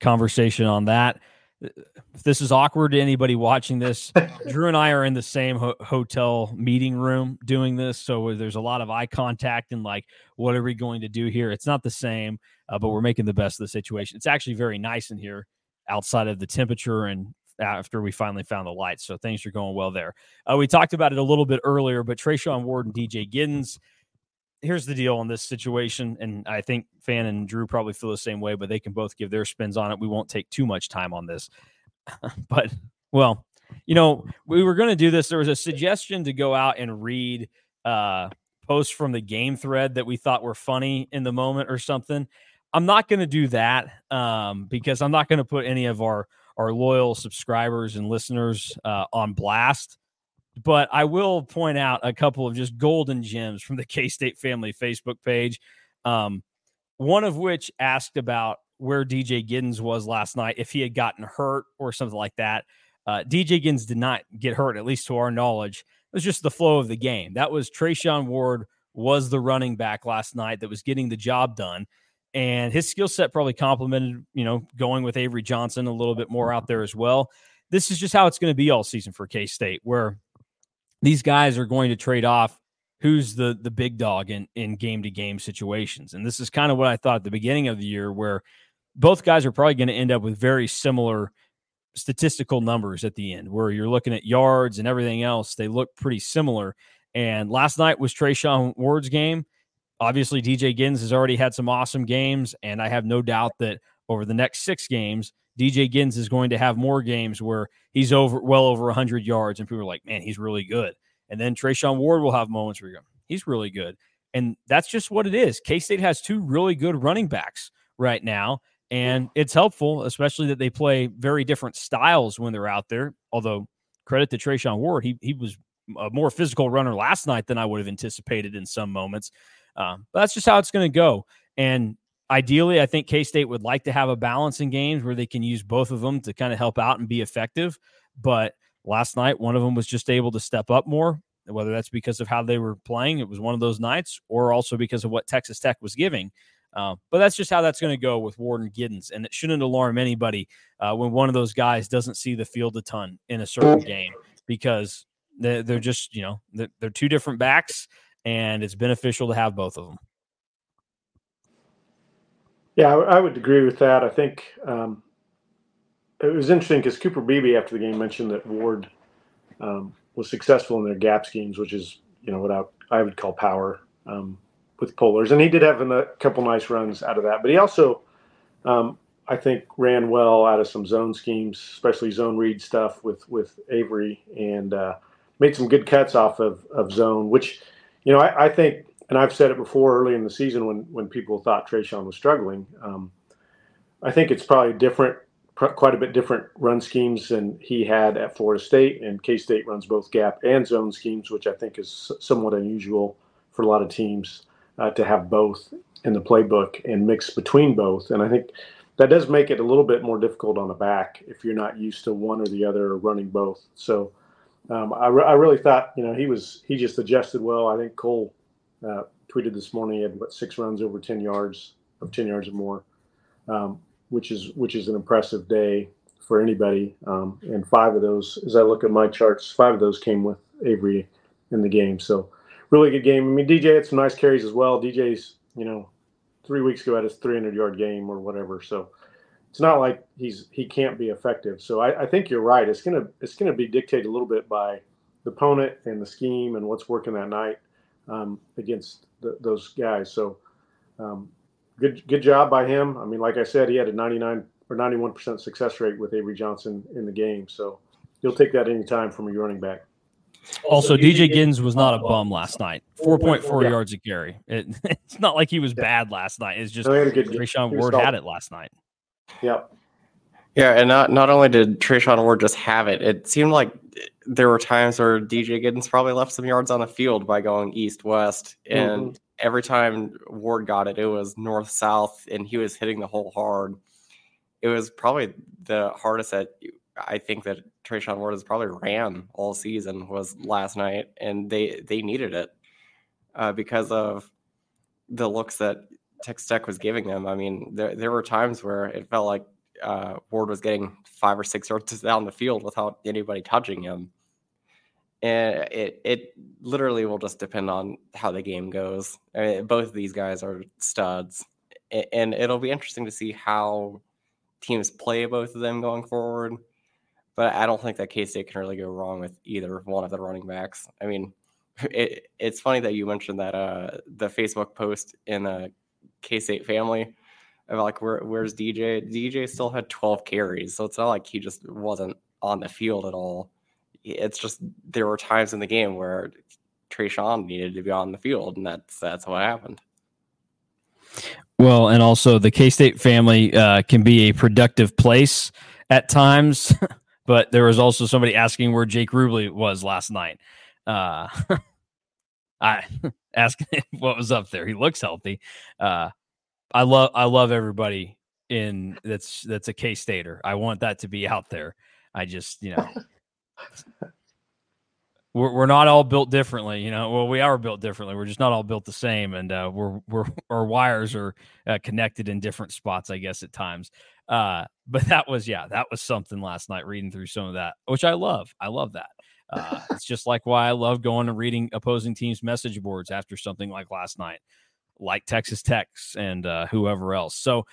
conversation on that. If this is awkward to anybody watching this, Drew and I are in the same ho- hotel meeting room doing this. So there's a lot of eye contact and like, what are we going to do here? It's not the same, uh, but we're making the best of the situation. It's actually very nice in here outside of the temperature and after we finally found the lights. So things are going well there. Uh, we talked about it a little bit earlier, but Treshaun Ward and DJ Giddens. Here's the deal on this situation, and I think Fan and Drew probably feel the same way, but they can both give their spins on it. We won't take too much time on this, but well, you know, we were going to do this. There was a suggestion to go out and read uh, posts from the game thread that we thought were funny in the moment or something. I'm not going to do that um, because I'm not going to put any of our our loyal subscribers and listeners uh, on blast. But I will point out a couple of just golden gems from the K State Family Facebook page. Um, one of which asked about where DJ Giddens was last night, if he had gotten hurt or something like that. Uh, DJ Giddens did not get hurt, at least to our knowledge. It was just the flow of the game. That was Treshaun Ward was the running back last night that was getting the job done and his skill set probably complemented, you know, going with Avery Johnson a little bit more out there as well. This is just how it's going to be all season for K State, where these guys are going to trade off who's the the big dog in in game to game situations. And this is kind of what I thought at the beginning of the year, where both guys are probably going to end up with very similar statistical numbers at the end, where you're looking at yards and everything else. They look pretty similar. And last night was Treshaun Ward's game obviously DJ Giddens has already had some awesome games, and I have no doubt that over the next six games, DJ Giddens is going to have more games where he's over well over 100 yards, and people are like, man, he's really good. And then Treshaun Ward will have moments where you go, he's really good. And that's just what it is. K State has two really good running backs right now. And it's helpful, especially that they play very different styles when they're out there. Although, credit to Treshaun Ward, he, he was a more physical runner last night than I would have anticipated in some moments. Um, but that's just how it's going to go. And ideally, I think K State would like to have a balance in games where they can use both of them to kind of help out and be effective. But last night, one of them was just able to step up more, whether that's because of how they were playing, it was one of those nights, or also because of what Texas Tech was giving. Uh, but that's just how that's going to go with Warden Giddens. And it shouldn't alarm anybody uh, when one of those guys doesn't see the field a ton in a certain game because they're, just, you know, they're two different backs and it's beneficial to have both of them. Yeah, I would agree with that. I think um, it was interesting because Cooper Beebe after the game mentioned that Ward um, was successful in their gap schemes, which is you know what I, I would call power um, with pullers, and he did have a couple nice runs out of that. But he also, um, I think, ran well out of some zone schemes, especially zone read stuff with with Avery, and uh, made some good cuts off of of zone, which you know I, I think and I've said it before early in the season when when people thought Treshaun was struggling. Um, I think it's probably different, quite a bit different run schemes than he had at Florida State, and K State runs both gap and zone schemes, which I think is somewhat unusual for a lot of teams uh, to have both in the playbook and mix between both. And I think that does make it a little bit more difficult on the back if you're not used to one or the other or running both. So. Um, I, re- I really thought, you know, he was he just adjusted well. I think Cole uh, tweeted this morning he had what six runs over 10 yards of 10 yards or more, um, which is which is an impressive day for anybody. Um, and five of those, as I look at my charts, five of those came with Avery in the game. So really good game. I mean, DJ had some nice carries as well. DJ's you know three weeks ago had his 300 yard game or whatever. So it's not like he's he can't be effective. So I, I think you're right. It's gonna it's gonna be dictated a little bit by the opponent and the scheme and what's working that night um, against the, those guys. So um, good good job by him. I mean, like I said, he had a 99 or 91 percent success rate with Avery Johnson in the game. So you'll take that anytime from your running back. Also, DJ Giddens was not a bum last night. Four point four yeah. yards a carry. It, it's not like he was bad last night. It's just no, Treshaun Ward had it last night. Yep. Yeah, and not not only did Treshaun Ward just have it, it seemed like there were times where DJ Giddens probably left some yards on the field by going east west, and mm-hmm. every time Ward got it, it was north south, and he was hitting the hole hard. It was probably the hardest that I think that Treshaun Ward has probably ran all season was last night, and they they needed it uh, because of the looks that Texas Tech was giving them. I mean, there there were times where it felt like uh, Ward was getting five or six yards down the field without anybody touching him. And it it literally will just depend on how the game goes. I mean, both of these guys are studs, and it'll be interesting to see how teams play both of them going forward. But I don't think that K State can really go wrong with either one of the running backs. I mean, it, it's funny that you mentioned that uh, the Facebook post in the K State family like where where's DJ? DJ still had 12 carries, so it's not like he just wasn't on the field at all. It's just there were times in the game where Treshaun needed to be on the field, and that's that's what happened. Well, and also the K State family uh, can be a productive place at times, but there was also somebody asking where Jake Rubley was last night. Uh, I asking what was up there. He looks healthy. Uh, I love I love everybody in that's that's a K Stater. I want that to be out there. I just you know we're we're not all built differently. You know, well we are built differently. We're just not all built the same, and uh, we're we're our wires are uh, connected in different spots, I guess at times. Uh, but that was yeah, that was something last night. Reading through some of that, which I love. I love that. Uh, it's just like why I love going and reading opposing teams' message boards after something like last night like Texas Tech and uh, whoever else. So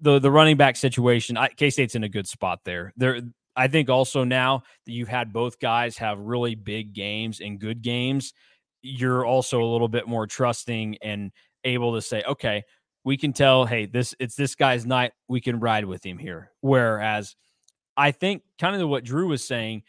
the the running back situation, K State's in a good spot there. There, I think also now that you've had both guys have really big games and good games, you're also a little bit more trusting and able to say, okay, we can tell, hey, this it's this guy's night. We can ride with him here. Whereas I think kind of what Drew was saying,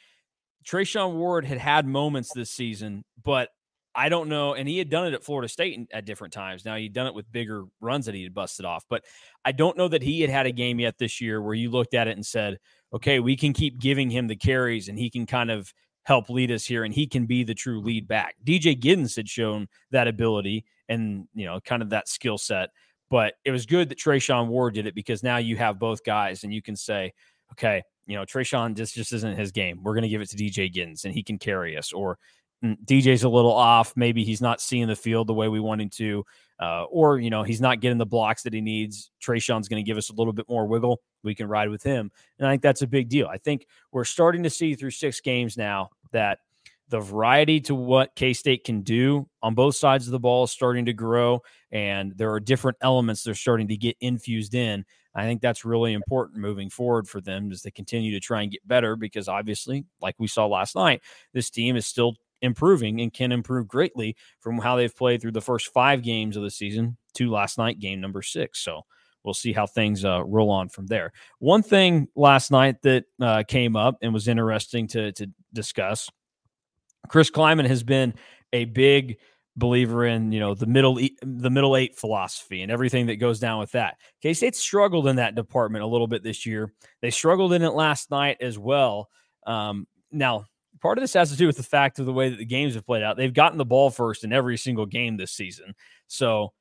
Treshaun Ward had had moments this season, but I don't know. And he had done it at Florida State at different times. Now he'd done it with bigger runs that he had busted off. But I don't know that he had had a game yet this year where you looked at it and said, okay, we can keep giving him the carries and he can kind of help lead us here and he can be the true lead back. DJ Giddens had shown that ability and, you know, kind of that skill set. But it was good that Treshaun Ward did it because now you have both guys and you can say, okay, you know, Treshaun this just isn't his game. We're going to give it to DJ Giddens and he can carry us. Or DJ's a little off. Maybe he's not seeing the field the way we want him to, uh, or you know he's not getting the blocks that he needs. Treshaun's going to give us a little bit more wiggle. We can ride with him, and I think that's a big deal. I think we're starting to see through six games now that the variety to what K State can do on both sides of the ball is starting to grow, and there are different elements they're starting to get infused in. I think that's really important moving forward for them as they continue to try and get better because obviously, like we saw last night, this team is still improving and can improve greatly from how they've played through the first five games of the season to last night, game number six. So we'll see how things uh, roll on from there. One thing last night that uh, came up and was interesting to to discuss. Chris Klieman has been a big believer in you know the middle the middle eight philosophy and everything that goes down with that. K State struggled in that department a little bit this year. They struggled in it last night as well. Um, now, part of this has to do with the fact of the way that the games have played out. They've gotten the ball first in every single game this season, so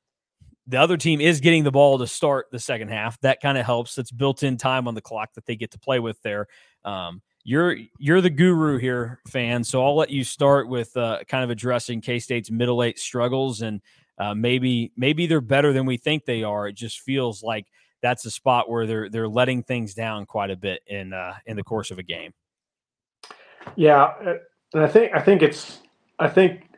the other team is getting the ball to start the second half. That kind of helps. That's built-in time on the clock that they get to play with there. Um, you're you're the guru here, fan. So I'll let you start with uh, kind of addressing K State's middle eight struggles, and uh, maybe maybe they're better than we think they are. It just feels like that's a spot where they're they're letting things down quite a bit in uh, in the course of a game. Yeah, uh, and I think I think it's I think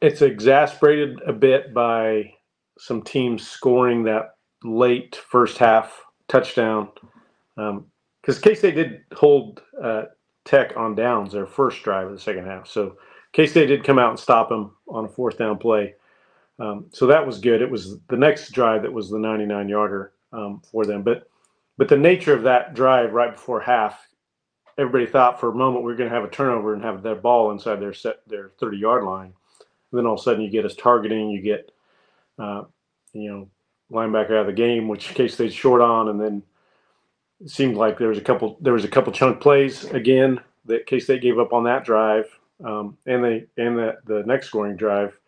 it's exasperated a bit by some teams scoring that late first half touchdown. Um, because K State did hold uh, Tech on downs their first drive of the second half. So K State did come out and stop them on a fourth down play. Um, so that was good. It was the next drive that was the 99 yarder um, for them. But but the nature of that drive right before half, everybody thought for a moment we are going to have a turnover and have that ball inside their set their 30 yard line. And then all of a sudden you get us targeting, you get uh, you know linebacker out of the game, which K State's short on, and then it seemed like there was a couple there was a couple chunk plays again that K State gave up on that drive, um, and they and the the next scoring drive.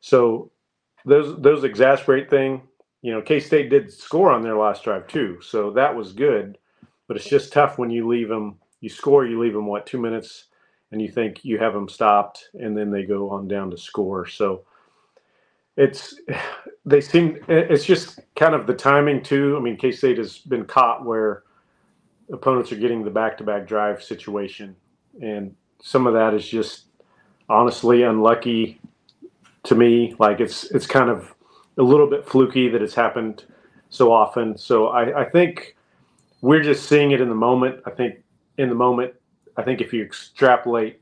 So those those exasperate thing. You know, K State did score on their last drive too, so that was good. But it's just tough when you leave them. You score, you leave them what two minutes, and you think you have them stopped, and then they go on down to score. So it's they seem it's just kind of the timing too. I mean, K State has been caught where opponents are getting the back-to-back drive situation, and some of that is just honestly unlucky to me. Like it's it's kind of a little bit fluky that it's happened so often. So I, I think we're just seeing it in the moment. I think in the moment, I think if you extrapolate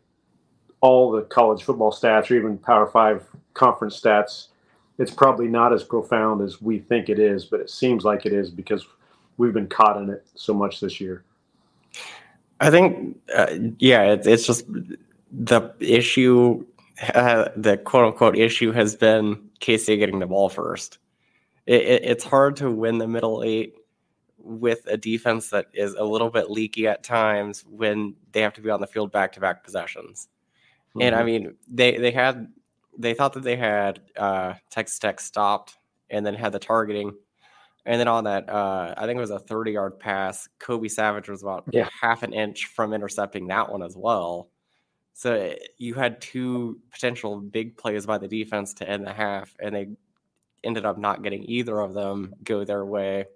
all the college football stats or even Power Five conference stats, it's probably not as profound as we think it is, but it seems like it is because we've been caught in it so much this year. I think, uh, yeah, it, it's just the issue, uh, the quote unquote issue has been State getting the ball first. It, it, it's hard to win the middle eight with a defense that is a little bit leaky at times when they have to be on the field back to back possessions. Mm-hmm. And I mm-hmm. mean, they, they had, they thought that they had uh, Texas Tech stopped and then had the targeting and then on that, uh, I think it was a 30 yard pass. Kobe Savage was about yeah. half an inch from intercepting that one as well. So eh, you had two potential big plays by the defense to end the half, and they ended up not getting either of them go their way,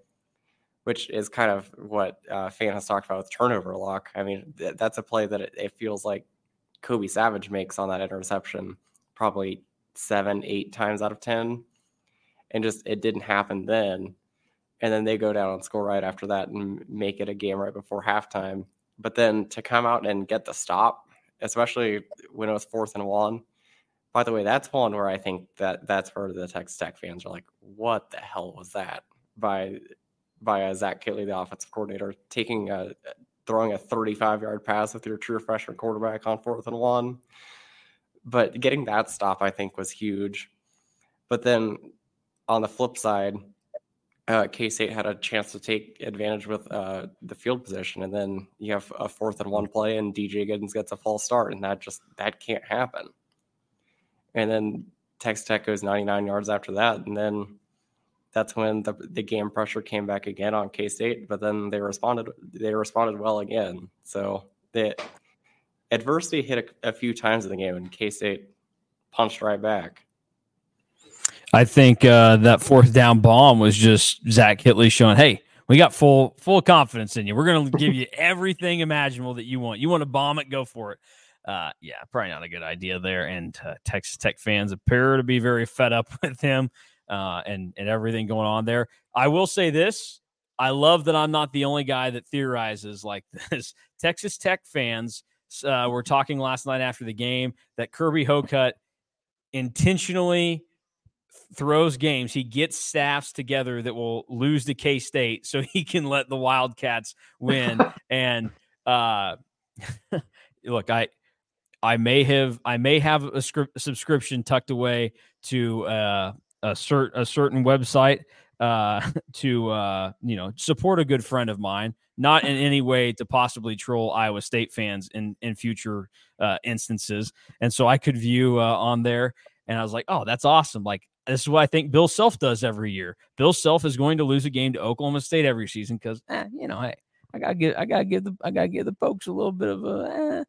which is kind of what uh, Fan has talked about with turnover lock. I mean, th- that's a play that it, it feels like Kobe Savage makes on that interception probably seven, eight times out of 10. And just it didn't happen then and then they go down and score right after that and make it a game right before halftime. But then to come out and get the stop, especially when it was fourth and one. By the way, that's one where I think that that's where the Texas Tech fans are like, "What the hell was that?" By uh, Zach Kittley, the offensive coordinator, taking a throwing a 35 yard pass with your true freshman quarterback on fourth and one. But getting that stop, I think, was huge. But then on the flip side, uh, K State had a chance to take advantage with uh, the field position, and then you have a fourth and one play, and DJ Giddens gets a false start, and that just that can't happen. And then Texas Tech goes 99 yards after that, and then that's when the the game pressure came back again on K State, but then they responded they responded well again. So the adversity hit a, a few times in the game, and K State punched right back. I think uh, that fourth down bomb was just Zach Kittley showing, hey, we got full full confidence in you. We're going to give you everything imaginable that you want. You want to bomb it, go for it. Uh, yeah, probably not a good idea there. And uh, Texas Tech fans appear to be very fed up with him uh, and and everything going on there. I will say this: I love that I'm not the only guy that theorizes like this. Texas Tech fans uh, were talking last night after the game that Kirby Hocutt intentionally throws games. He gets staffs together that will lose to K State so he can let the Wildcats win. and uh, look, I I may have I may have a script, subscription tucked away to uh, a cert a certain website uh, to uh, you know support a good friend of mine, not in any way to possibly troll Iowa State fans in in future uh, instances. And so I could view uh, on there, and I was like, oh, that's awesome! Like this is what I think Bill Self does every year. Bill Self is going to lose a game to Oklahoma State every season because eh, you know, hey, I gotta get I gotta give the I gotta give the folks a little bit of a, eh,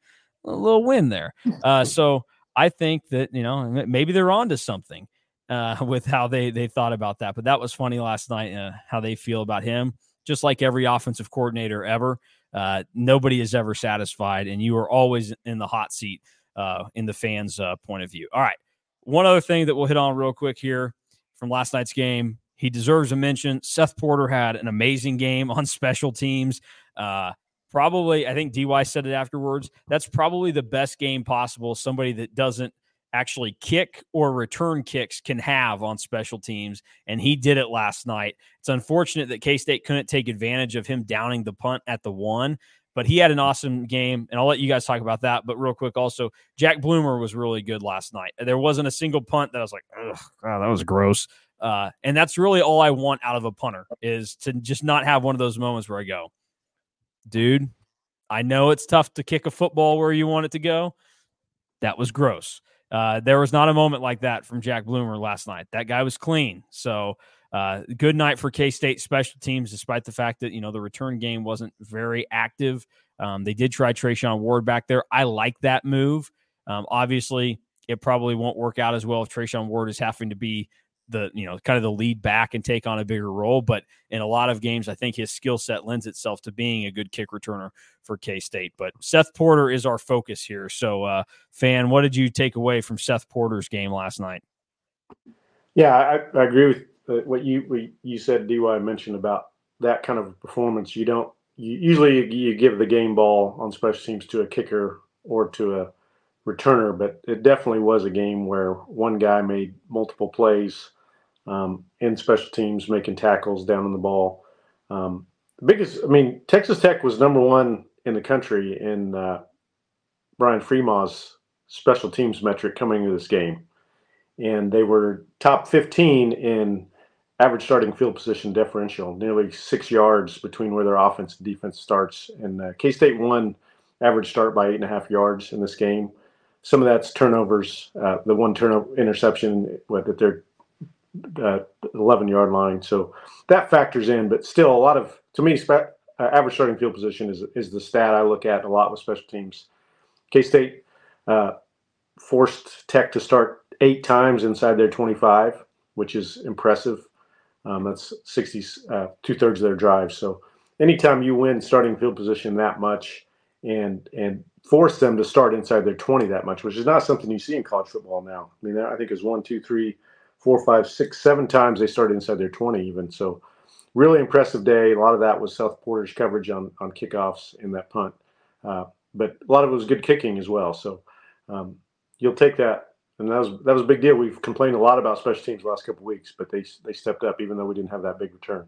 a little win there. Uh, so I think that you know maybe they're on to something uh, with how they they thought about that. But that was funny last night uh, how they feel about him. Just like every offensive coordinator ever, uh, nobody is ever satisfied, and you are always in the hot seat uh, in the fans' uh, point of view. All right, one other thing that we'll hit on real quick here from last night's game. He deserves a mention. Seth Porter had an amazing game on special teams. Uh, probably, I think DY said it afterwards. That's probably the best game possible. Somebody that doesn't actually kick or return kicks can have on special teams. And he did it last night. It's unfortunate that K State couldn't take advantage of him downing the punt at the one, but he had an awesome game. And I'll let you guys talk about that. But real quick, also, Jack Bloomer was really good last night. There wasn't a single punt that I was like, oh, God, that was gross. Uh, and that's really all I want out of a punter is to just not have one of those moments where I go, dude, I know it's tough to kick a football where you want it to go. That was gross. Uh, there was not a moment like that from Jack Bloomer last night. That guy was clean. So, uh, good night for K State special teams, despite the fact that you know the return game wasn't very active. Um, they did try Treshaun Ward back there. I like that move. Um, obviously, it probably won't work out as well if Treshaun Ward is having to be the you know kind of the lead back and take on a bigger role. But in a lot of games, I think his skill set lends itself to being a good kick returner for K State. But Seth Porter is our focus here. So, uh, fan, what did you take away from Seth Porter's game last night? Yeah, I, I agree with uh, what you what you said. Dy mentioned about that kind of performance. You don't you, usually you give the game ball on special teams to a kicker or to a returner, but it definitely was a game where one guy made multiple plays um, in special teams, making tackles down on the ball. Um, the biggest, I mean, Texas Tech was number one in the country in uh, Brian Fremeau's special teams metric coming into this game. And they were top 15 in average starting field position differential, nearly six yards between where their offense and defense starts. And uh, K State won average start by eight and a half yards in this game. Some of that's turnovers. Uh, the one turnover interception that they're uh, 11 yard line. So that factors in, but still a lot of, to me, uh, average starting field position is, is the stat I look at a lot with special teams. K State uh, forced Tech to start eight times inside their 25, which is impressive. Um, that's 60, uh, two thirds of their drive. So anytime you win starting field position that much and, and force them to start inside their 20 that much, which is not something you see in college football now. I mean, I think it's one, two, three, four, five, six, seven times they started inside their 20 even. So really impressive day. A lot of that was Seth Porter's coverage on, on kickoffs in that punt. Uh, but a lot of it was good kicking as well. So um, you'll take that. And that was that was a big deal. We've complained a lot about special teams last couple weeks, but they they stepped up even though we didn't have that big return.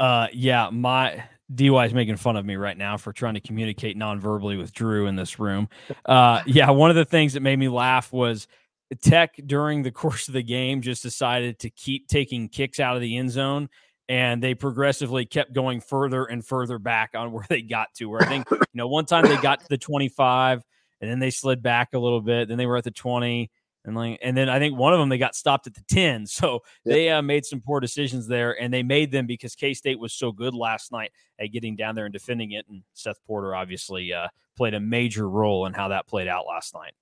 Uh, yeah, my DY is making fun of me right now for trying to communicate non-verbally with Drew in this room. Uh, yeah, one of the things that made me laugh was Tech during the course of the game just decided to keep taking kicks out of the end zone and they progressively kept going further and further back on where they got to. Where I think, you know, one time they got to the 25 and then they slid back a little bit, then they were at the 20 and like and then I think one of them they got stopped at the 10. So they uh, made some poor decisions there and they made them because K-State was so good last night at getting down there and defending it and Seth Porter obviously uh, played a major role in how that played out last night.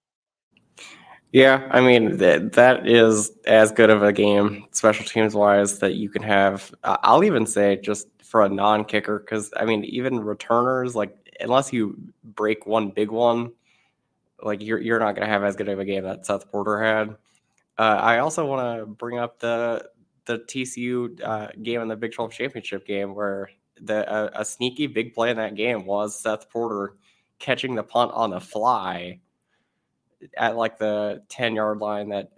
Yeah, I mean that that is as good of a game, special teams wise, that you can have. I'll even say just for a non-kicker, because I mean even returners, like unless you break one big one, like you're you're not to have as good of a game that Seth Porter had. Uh, I also want to bring up the the TCU uh, game in the Big 12 championship game where the a sneaky big play in that game was Seth Porter catching the punt on the fly at like the 10 yard line that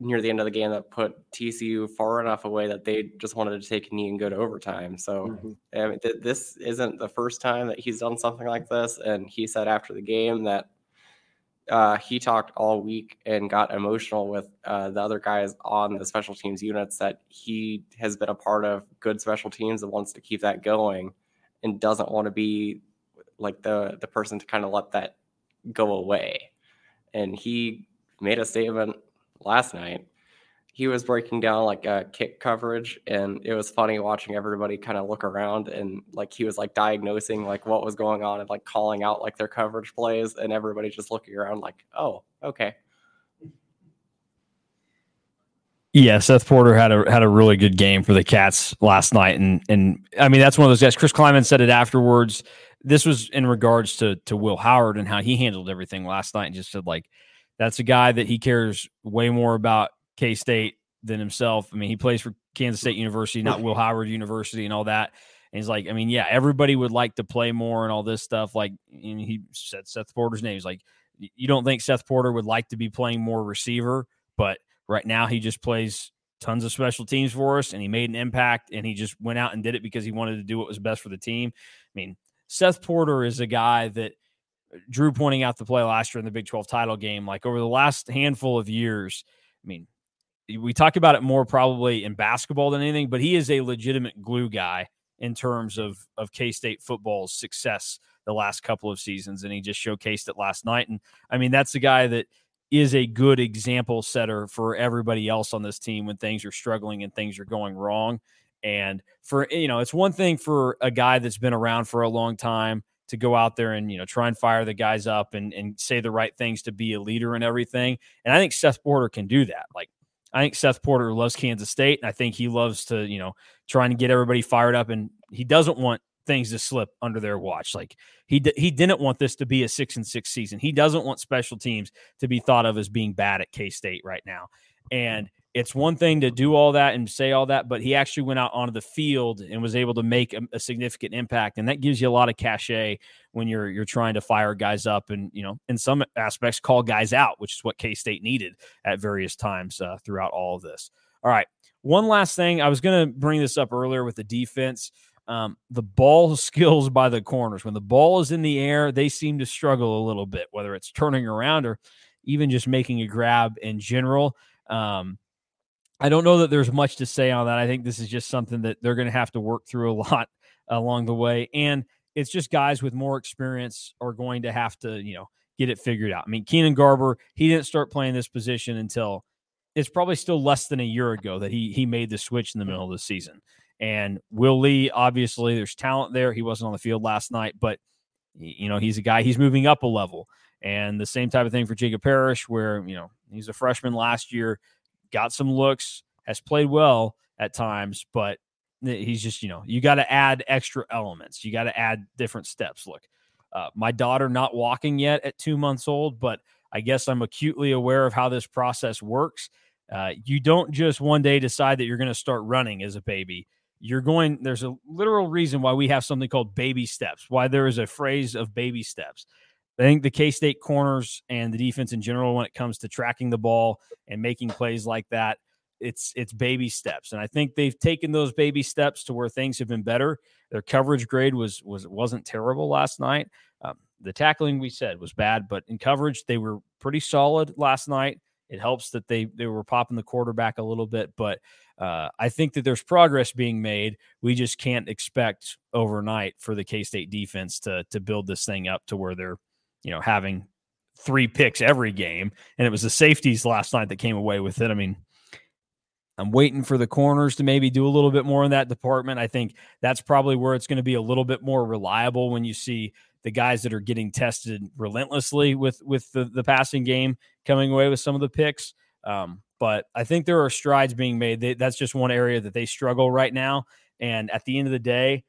near the end of the game that put TCU far enough away that they just wanted to take a knee and go to overtime. So mm-hmm. I mean, th- this isn't the first time that he's done something like this. And he said after the game that uh, he talked all week and got emotional with uh, the other guys on the special teams units that he has been a part of good special teams and wants to keep that going and doesn't want to be like the the person to kind of let that go away. And he made a statement last night, he was breaking down like a kick coverage, and it was funny watching everybody kind of look around and like he was like diagnosing like what was going on and like calling out like their coverage plays, and everybody just looking around like, oh, okay. Yeah, Seth Porter had a had a really good game for the Cats last night, and and I mean that's one of those guys. Chris Klieman said it afterwards. This was in regards to to Will Howard and how he handled everything last night, and just said like that's a guy that he cares way more about K State than himself. I mean, he plays for Kansas State University, not Will Howard University, and all that. And he's like, I mean, yeah, everybody would like to play more and all this stuff. Like, and he said Seth Porter's name. He's like, you don't think Seth Porter would like to be playing more receiver, but right now he just plays tons of special teams for us and he made an impact and he just went out and did it because he wanted to do what was best for the team. I mean, Seth Porter is a guy that uh, – Drew pointing out the play last year in the Big 12 title game, like over the last handful of years, I mean, we talk about it more probably in basketball than anything, but he is a legitimate glue guy in terms of of K State football's success the last couple of seasons, and he just showcased it last night. And I mean, that's a guy that is a good example setter for everybody else on this team when things are struggling and things are going wrong. And for you know, it's one thing for a guy that's been around for a long time to go out there and you know try and fire the guys up and and say the right things to be a leader and everything. And I think Seth Porter can do that. Like I think Seth Porter loves Kansas State, and I think he loves to you know trying to get everybody fired up, and he doesn't want things to slip under their watch. Like he d- he didn't want this to be a six and six season. He doesn't want special teams to be thought of as being bad at K State right now. And it's one thing to do all that and say all that, but he actually went out onto the field and was able to make a, a, significant impact, and that gives you a lot of cachet when you're you're trying to fire guys up and you know in some aspects call guys out, which is what K State needed at various times uh, throughout all of this. All right, one last thing, I was going to bring this up earlier with the defense. Um, the ball skills by the corners. When the ball is in the air, they seem to struggle a little bit, whether it's turning around or even just making a grab in general. Um, I don't know that there's much to say on that. I think this is just something that they're going to have to work through a lot along the way. And it's just guys with more experience are going to have to, you know, get it figured out. I mean, Keenan Garber, he didn't start playing this position until it's probably still less than a year ago that he he made the switch in the middle of the season. And Will Lee, obviously, there's talent there. He wasn't on the field last night, but you know, he's a guy, he's moving up a level. And the same type of thing for Jacob Parrish, where, you know, he's a freshman last year got some looks, has played well at times, but he's just, you know, you got to add extra elements. You got to add different steps. Look, uh, my daughter not walking yet at two months old, but I guess I'm acutely aware of how this process works. Uh, you don't just one day decide that you're going to start running as a baby. You're going, there's a literal reason why we have something called baby steps, why there is a phrase of baby steps. I think the K State corners and the defense in general, when it comes to tracking the ball and making plays like that, it's it's baby steps, and I think they've taken those baby steps to where things have been better. Their coverage grade was was wasn't terrible last night. Um, the tackling we said was bad, but in coverage they were pretty solid last night. It helps that they they were popping the quarterback a little bit, but uh, I think that there's progress being made. We just can't expect overnight for the K State defense to to build this thing up to where they're you know, having three picks every game. And it was the safeties last night that came away with it. I mean, I'm waiting for the corners to maybe do a little bit more in that department. I think that's probably where it's going to be a little bit more reliable when you see the guys that are getting tested relentlessly with with the, the passing game coming away with some of the picks. Um, but I think there are strides being made. They, that's just one area that they struggle right now. And at the end of the day,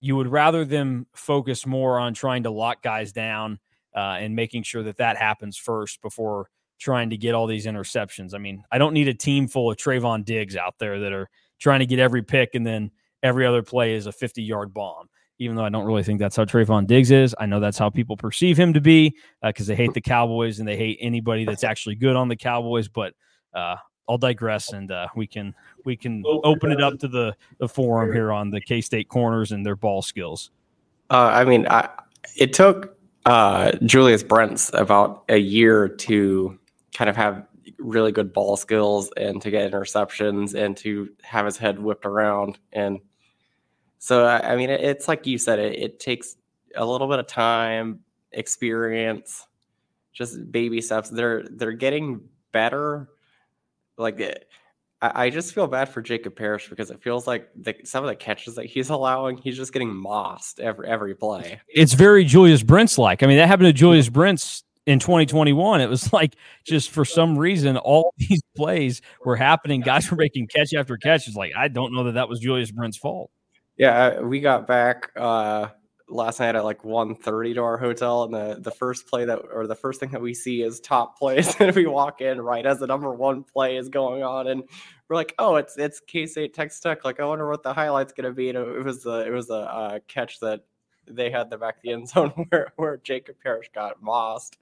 you would rather them focus more on trying to lock guys down uh, and making sure that that happens first before trying to get all these interceptions. I mean, I don't need a team full of Trevon Diggs out there that are trying to get every pick and then every other play is a 50 yard bomb. even though I don't really think that's how Trevon Diggs is. I know that's how people perceive him to be because uh, they hate the Cowboys and they hate anybody that's actually good on the Cowboys. But uh, I'll digress, and uh, we can we can open it up to the the forum here on the K State corners and their ball skills. Uh, I mean, I, it took uh, Julius Brents about a year to kind of have really good ball skills and to get interceptions and to have his head whipped around. And so, I mean, it's like you said, it, it takes a little bit of time, experience, just baby steps. They're they're getting better. Like it, I, just feel bad for Jacob Parrish because it feels like the, some of the catches that he's allowing, he's just getting mossed every every play. It's very Julius Brents like. I mean, that happened to Julius Brents in 2021. It was like just for some reason, all these plays were happening. Guys were making catch after catch. It's like I don't know that that was Julius Brents' fault. Yeah, we got back. Uh, last night at like 1.30 to our hotel and the, the first play that or the first thing that we see is top plays and we walk in right as the number one play is going on and we're like oh it's it's k-state tech tech like i wonder what the highlight's going to be and it was a it was a uh, catch that they had the back of the end zone where, where jacob parrish got mossed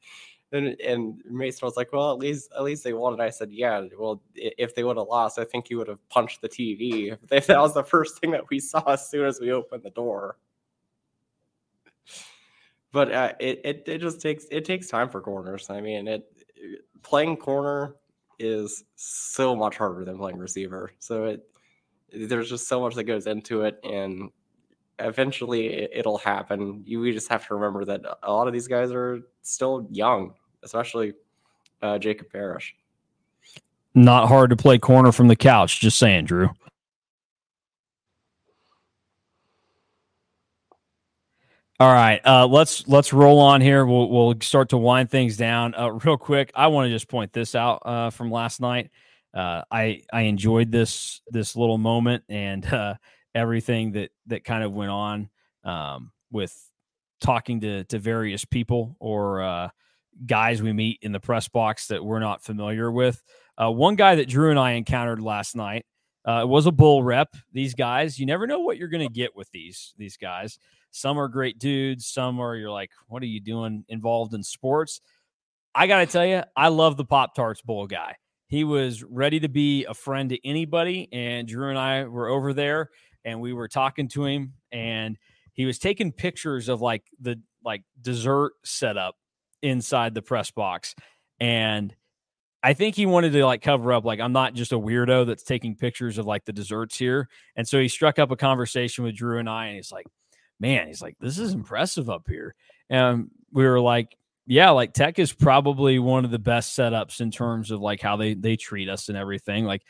and, and Mason was like, "Well, at least at least they won." And I said, "Yeah, well, if they would have lost, I think you would have punched the TV. If that was the first thing that we saw as soon as we opened the door." But uh, it, it it just takes it takes time for corners. I mean, it playing corner is so much harder than playing receiver. So it there's just so much that goes into it, and eventually it, will happen. You we just have to remember that a lot of these guys are still young, especially uh, Jacob Parrish. Not hard to play corner from the couch. Just saying, Drew. All right, uh, let's let's roll on here. We'll we'll start to wind things down uh, real quick. I want to just point this out uh, from last night. Uh, I I enjoyed this this little moment and uh, everything that that kind of went on um, with talking to to various people or uh, guys we meet in the press box that we're not familiar with. one guy that Drew and I encountered last night was a bull rep. These guys, you never know what you're going to get with these these guys. Some are great dudes. Some are you're like, what are you doing involved in sports? I got to tell you, I love the Pop Tarts Bowl guy. He was ready to be a friend to anybody. And Drew and I were over there and we were talking to him and he was taking pictures of like the like dessert setup inside the press box. And I think he wanted to like cover up, like, I'm not just a weirdo that's taking pictures of like the desserts here. And so he struck up a conversation with Drew and I, and he's like, man, he's like, this is impressive up here. And we were like, yeah, like Tech is probably one of the best setups in terms of like how they they treat us and everything. Like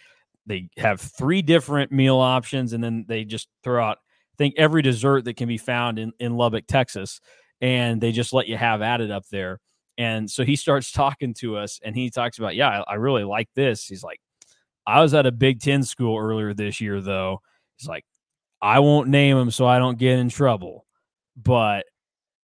they have three different meal options, and then they just throw out I think every dessert that can be found in in Lubbock, Texas, and they just let you have at it up there. And so he starts talking to us, and he talks about, yeah, I, I really like this. He's like, I was at a Big Ten school earlier this year, though. He's like, I won't name them so I don't get in trouble, but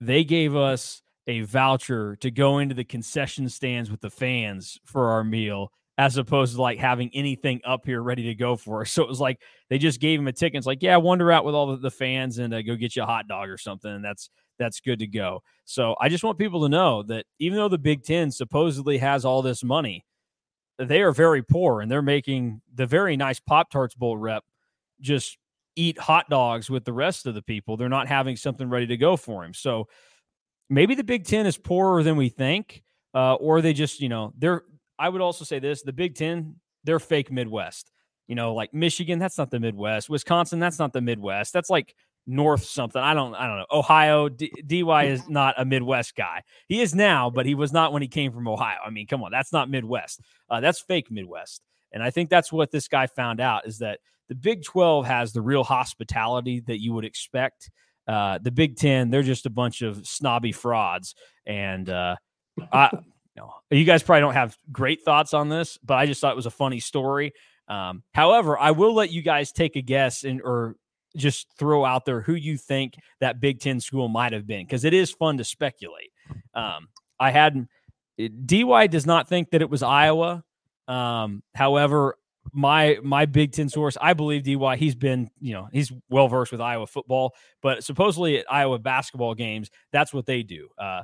they gave us a voucher to go into the concession stands with the fans for our meal as opposed to like having anything up here ready to go for us. So it was like they just gave him a ticket. It's like, yeah, wander out with all the, fans and uh, go get you a hot dog or something. And that's that's good to go. So I just want people to know that even though the Big Ten supposedly has all this money, they are very poor and they're making the very nice Pop Tarts Bowl rep just eat hot dogs with the rest of the people. They're not having something ready to go for him. So maybe the Big Ten is poorer than we think, uh, or they just, you know, they're. I would also say this: the Big Ten, they're fake Midwest. You know, like Michigan, that's not the Midwest. Wisconsin, that's not the Midwest. That's like North something. I don't. I don't know. Ohio, D- Dy is not a Midwest guy. He is now, but he was not when he came from Ohio. I mean, come on, that's not Midwest. Uh, that's fake Midwest. And I think that's what this guy found out is that the Big 12 has the real hospitality that you would expect. Uh, the Big 10, they're just a bunch of snobby frauds. And uh, I, you, know, you guys probably don't have great thoughts on this, but I just thought it was a funny story. Um, however, I will let you guys take a guess and or just throw out there who you think that Big Ten school might have been because it is fun to speculate. Um, I had DY does not think that it was Iowa. Um, however, my my Big Ten source, I believe DY. He's been, you know, he's well versed with Iowa football, but supposedly at Iowa basketball games, that's what they do. Uh,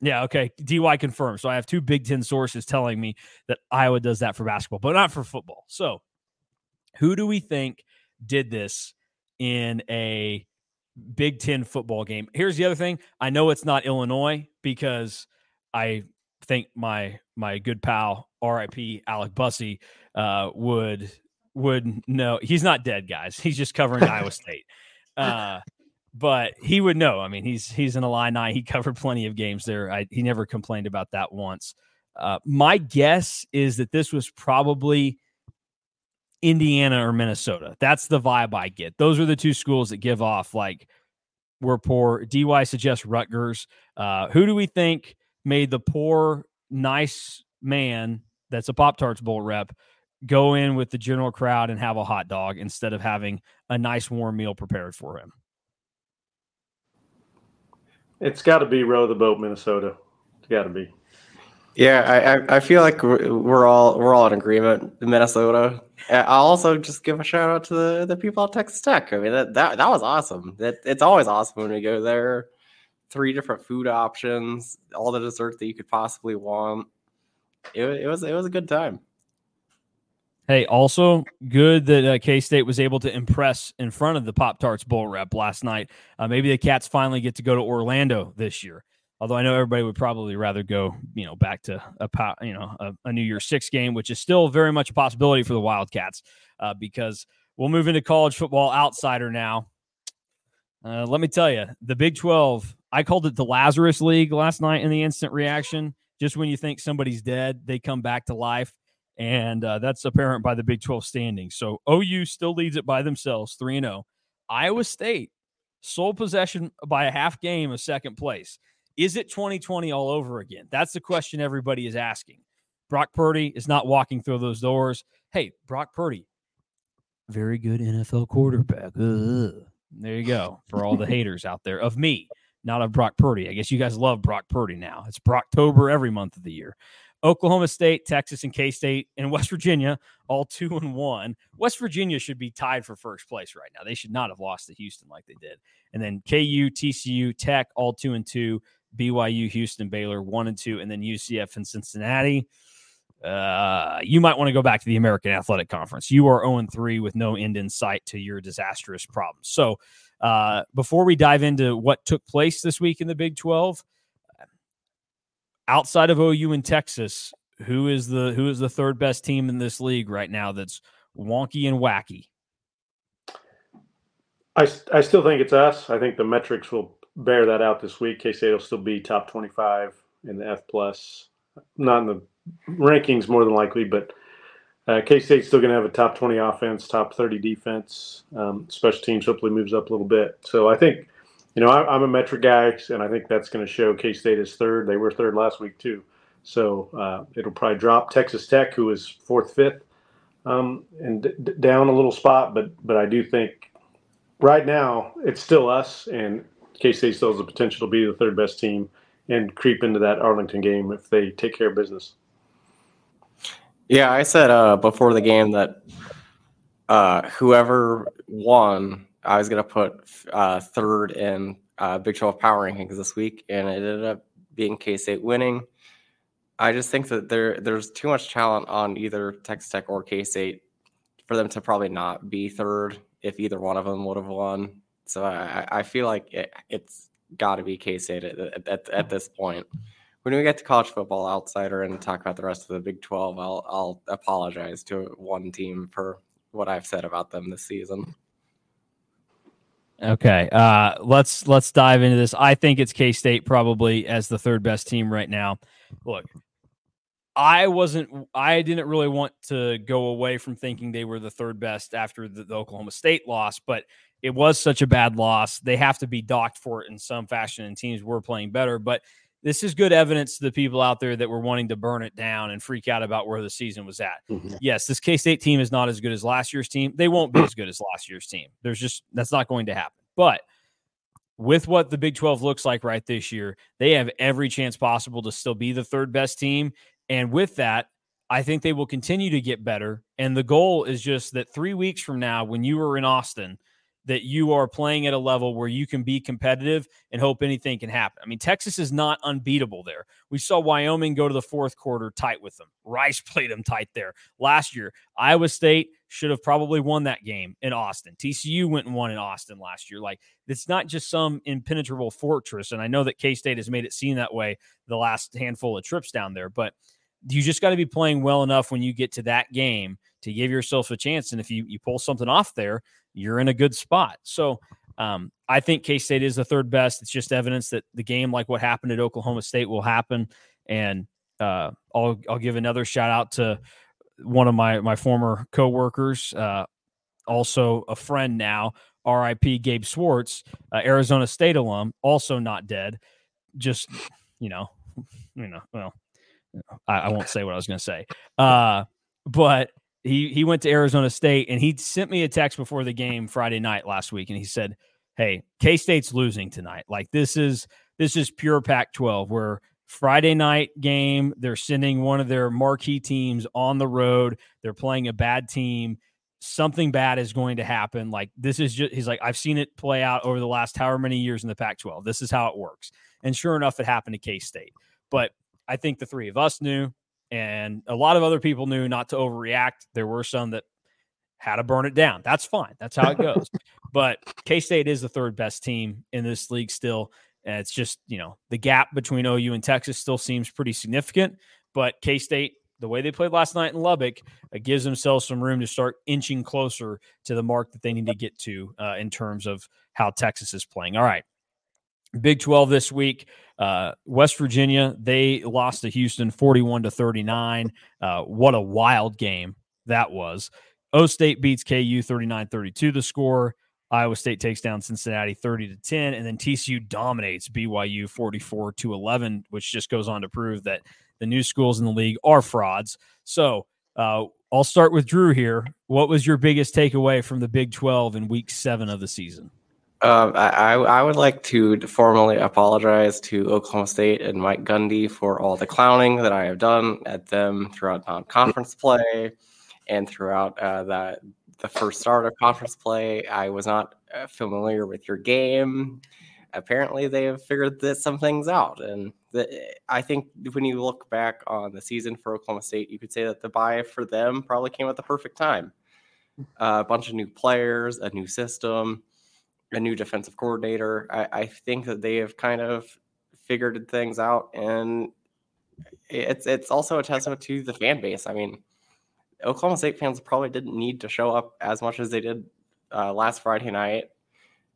yeah, okay. DY confirmed. So I have two Big Ten sources telling me that Iowa does that for basketball, but not for football. So who do we think did this in a Big Ten football game? Here's the other thing. I know it's not Illinois because I think my my good pal RIP Alec Bussey uh, would would know. He's not dead, guys. He's just covering Iowa State. Uh, but he would know. I mean, he's he's an Illini. He covered plenty of games there. I, he never complained about that once. Uh, my guess is that this was probably Indiana or Minnesota. That's the vibe I get. Those are the two schools that give off like we're poor. DY suggests Rutgers. Uh, who do we think made the poor, nice man that's a Pop Tarts Bowl rep go in with the general crowd and have a hot dog instead of having a nice warm meal prepared for him? It's got to be row the boat, Minnesota. It's got to be. Yeah, I, I feel like we're all we're all in agreement. Minnesota. I'll also just give a shout out to the, the people at Texas Tech. I mean that that, that was awesome. That it's always awesome when we go there. Three different food options, all the desserts that you could possibly want. It, it was it was a good time. Hey, also good that uh, K State was able to impress in front of the Pop Tarts Bowl rep last night. Uh, maybe the Cats finally get to go to Orlando this year. Although I know everybody would probably rather go, you know, back to a you know a, a New Year's Six game, which is still very much a possibility for the Wildcats, uh, because we'll move into college football outsider now. Uh, let me tell you, the Big Twelve. I called it the Lazarus League last night in the instant reaction. Just when you think somebody's dead, they come back to life, and uh, that's apparent by the Big Twelve standings. So OU still leads it by themselves, three and zero. Oh. Iowa State sole possession by a half game of second place. Is it 2020 all over again? That's the question everybody is asking. Brock Purdy is not walking through those doors. Hey, Brock Purdy, very good NFL quarterback. Ugh. There you go for all the haters out there of me, not of Brock Purdy. I guess you guys love Brock Purdy now. It's Brocktober every month of the year. Oklahoma State, Texas, and K State, and West Virginia, all two and one. West Virginia should be tied for first place right now. They should not have lost to Houston like they did. And then KU, TCU, Tech, all two and two. BYU, Houston, Baylor, one and two, and then UCF and Cincinnati. Uh, you might want to go back to the American Athletic Conference. You are 0 3 with no end in sight to your disastrous problems. So, uh, before we dive into what took place this week in the Big 12, outside of OU and Texas, who is the who is the third best team in this league right now that's wonky and wacky? I, I still think it's us. I think the metrics will bear that out this week. K State will still be top 25 in the F plus, not in the rankings more than likely, but uh, K State's still going to have a top 20 offense, top 30 defense. Um, special teams hopefully moves up a little bit. So I think, you know, I, am a metric guy, and I think that's going to show K State is third. They were third last week too, so uh, it'll probably drop Texas Tech, who is fourth, fifth, um, and d- down a little spot. But but I do think right now it's still us, and K State still has the potential to be the third best team and creep into that Arlington game if they take care of business. Yeah, I said uh, before the game that uh, whoever won, I was going to put uh, third in uh, Big 12 power rankings this week, and it ended up being K State winning. I just think that there there's too much talent on either Texas Tech or K State for them to probably not be third if either one of them would have won. So I, I feel like it, has got to be K State at, at, at, this point. When we get to college football outsider and talk about the rest of the Big 12, I'll, I'll apologize to one team for what I've said about them this season. Okay, uh, let's let's dive into this. I think it's K State probably as the third best team right now. Look, I wasn't. I didn't really want to go away from thinking they were the third best after the, the Oklahoma State loss, but it was such a bad loss. They have to be docked for it in some fashion, and teams were playing better. But this is good evidence to the people out there that were wanting to burn it down and freak out about where the season was at. Mm-hmm. Yes, this K State team is not as good as last year's team. They won't be as good as last year's team. There's just that's not going to happen. But with what the Big 12 looks like right this year, they have every chance possible to still be the third best team. And with that, I think they will continue to get better. And the goal is just that three weeks from now, when you are in Austin, that you are playing at a level where you can be competitive and hope anything can happen. I mean, Texas is not unbeatable there. We saw Wyoming go to the fourth quarter tight with them. Rice played them tight there last year. Iowa State should have probably won that game in Austin. TCU went and won in Austin last year. Like, it's not just some impenetrable fortress. And I know that K State has made it seem that way the last handful of trips down there, but you just got to be playing well enough when you get to that game to give yourself a chance. And if you, you pull something off there, you're in a good spot. So um, I think K State is the third best. It's just evidence that the game, like what happened at Oklahoma State, will happen. And uh, I'll I'll give another shout out to one of my my former coworkers, uh, also a friend now, R.I.P. Gabe Swartz, uh, Arizona State alum, also not dead. Just you know, you know, well, I, I won't say what I was going to say, uh, but he he went to Arizona State and he sent me a text before the game Friday night last week and he said, "Hey, K State's losing tonight. Like this is this is pure Pac-12 where Friday night game they're sending one of their marquee teams on the road. They're playing a bad team. Something bad is going to happen. Like this is just he's like I've seen it play out over the last however many years in the Pac-12. This is how it works." And sure enough, it happened to K State. But I think the three of us knew and a lot of other people knew not to overreact. There were some that had to burn it down. That's fine. That's how it goes. but K State is the third best team in this league still. And it's just, you know, the gap between OU and Texas still seems pretty significant. But K State, the way they played last night in Lubbock, uh, gives themselves some room to start inching closer to the mark that they need to get to uh, in terms of how Texas is playing. All right. Big 12 this week. Uh, West Virginia, they lost to Houston 41 to 39. Uh, what a wild game that was. O State beats KU 39 32 the score. Iowa State takes down Cincinnati 30 to 10 and then TCU dominates BYU 44 to 11 which just goes on to prove that the new schools in the league are frauds. So, uh, I'll start with Drew here. What was your biggest takeaway from the Big 12 in week 7 of the season? Um, I, I would like to formally apologize to Oklahoma State and Mike Gundy for all the clowning that I have done at them throughout non-conference play and throughout uh, that the first start of conference play. I was not uh, familiar with your game. Apparently, they have figured this, some things out, and the, I think when you look back on the season for Oklahoma State, you could say that the bye for them probably came at the perfect time. Uh, a bunch of new players, a new system a new defensive coordinator. I, I think that they have kind of figured things out, and it's it's also a testament to the fan base. I mean, Oklahoma State fans probably didn't need to show up as much as they did uh, last Friday night,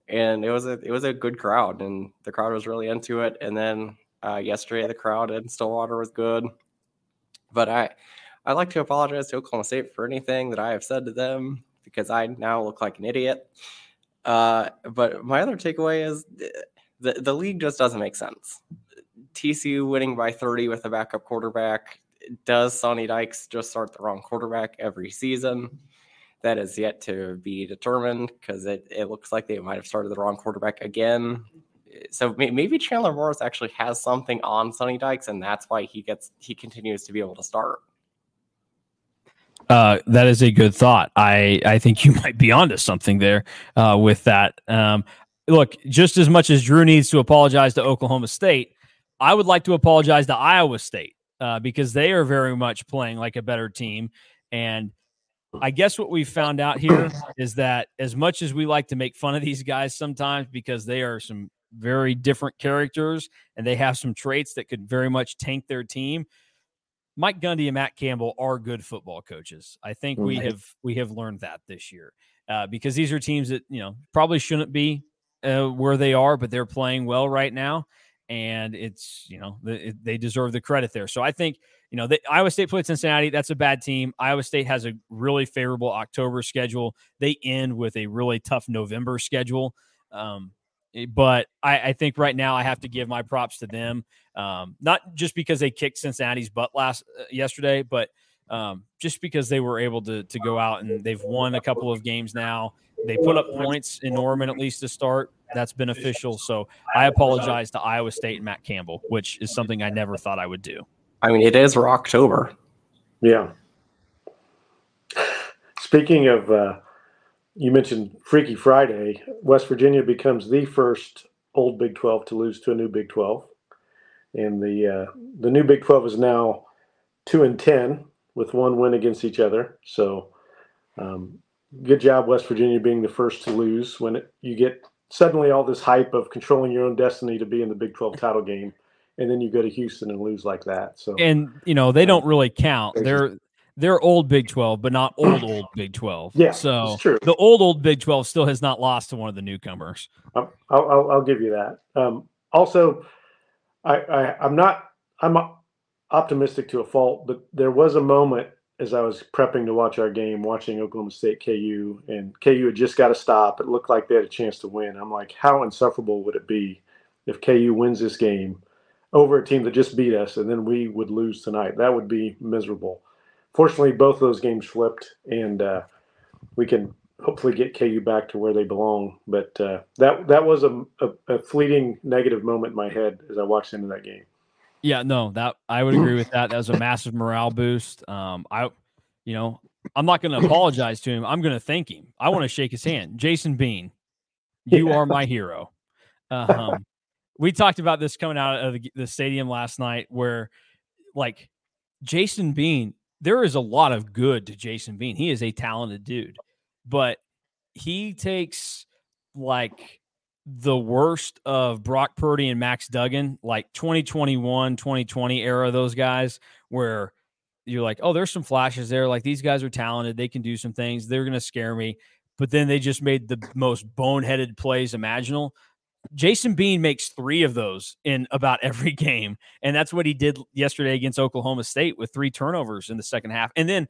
and it was a it was a good crowd, and the crowd was really into it. And then uh, yesterday, the crowd in Stillwater was good, but I I'd like to apologize to Oklahoma State for anything that I have said to them because I now look like an idiot. Uh, but my other takeaway is the, the league just doesn't make sense. TCU winning by 30 with a backup quarterback. Does Sonny Dykes just start the wrong quarterback every season? That is yet to be determined because it, it looks like they might have started the wrong quarterback again. So maybe Chandler Morris actually has something on Sonny Dykes, and that's why he gets he continues to be able to start. Uh, that is a good thought. I I think you might be onto something there uh, with that. Um, look, just as much as Drew needs to apologize to Oklahoma State, I would like to apologize to Iowa State uh, because they are very much playing like a better team. And I guess what we found out here is that as much as we like to make fun of these guys sometimes because they are some very different characters and they have some traits that could very much tank their team Mike Gundy and Matt Campbell are good football coaches. I think we have we have learned that this year uh, because these are teams that you know probably shouldn't be uh, where they are, but they're playing well right now, and it's you know the, they deserve the credit there. So I think you know the, Iowa State played Cincinnati. That's a bad team. Iowa State has a really favorable October schedule. They end with a really tough November schedule. Um, but I, I, think right now I have to give my props to them. Um, not just because they kicked Cincinnati's butt last uh, yesterday, but um, just because they were able to to go out and they've won a couple of games now. They put up points in Norman at least to start. That's beneficial. So I apologize to Iowa State and Matt Campbell, which is something I never thought I would do. I mean, it is October. Yeah. Speaking of, uh, you mentioned Freaky Friday. West Virginia becomes the first old Big 12 to lose to a new Big 12, and the uh, the new Big 12 is now two and ten with one win against each other. So, um, good job, West Virginia, being the first to lose when it, you get suddenly all this hype of controlling your own destiny to be in the Big 12 title game, and then you go to Houston and lose like that. So, and you know they don't really count. They're they're old Big 12, but not old old Big 12. Yeah, so the old old Big 12 still has not lost to one of the newcomers. I'll I'll, I'll give you that. Um, also, I, I I'm not I'm optimistic to a fault, but there was a moment as I was prepping to watch our game, watching Oklahoma State KU, and KU had just got to stop. It looked like they had a chance to win. I'm like, how insufferable would it be if KU wins this game over a team that just beat us, and then we would lose tonight? That would be miserable. Fortunately, both of those games flipped, and uh, we can hopefully get KU back to where they belong. But uh, that that was a, a, a fleeting negative moment in my head as I watched into that game. Yeah, no, that I would agree with that. That was a massive morale boost. Um, I, you know, I'm not going to apologize to him. I'm going to thank him. I want to shake his hand. Jason Bean, you are my hero. Um, we talked about this coming out of the, the stadium last night, where like Jason Bean, there is a lot of good to Jason Bean. He is a talented dude, but he takes like the worst of Brock Purdy and Max Duggan, like 2021, 2020 era, those guys, where you're like, oh, there's some flashes there. Like these guys are talented. They can do some things. They're going to scare me. But then they just made the most boneheaded plays imaginable. Jason Bean makes three of those in about every game. And that's what he did yesterday against Oklahoma State with three turnovers in the second half. And then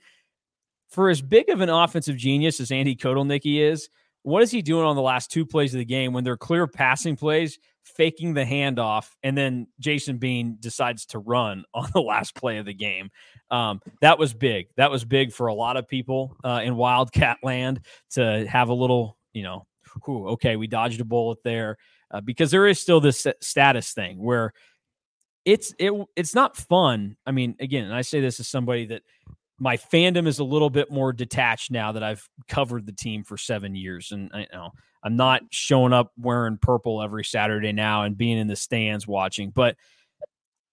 for as big of an offensive genius as Andy Kotelnicki is, what is he doing on the last two plays of the game when they're clear passing plays, faking the handoff, and then Jason Bean decides to run on the last play of the game? Um, that was big. That was big for a lot of people uh, in Wildcat land to have a little, you know, whew, okay, we dodged a bullet there uh, because there is still this status thing where it's it it's not fun. I mean, again, and I say this as somebody that my fandom is a little bit more detached now that I've covered the team for seven years, and I you know I'm not showing up wearing purple every Saturday now and being in the stands watching. But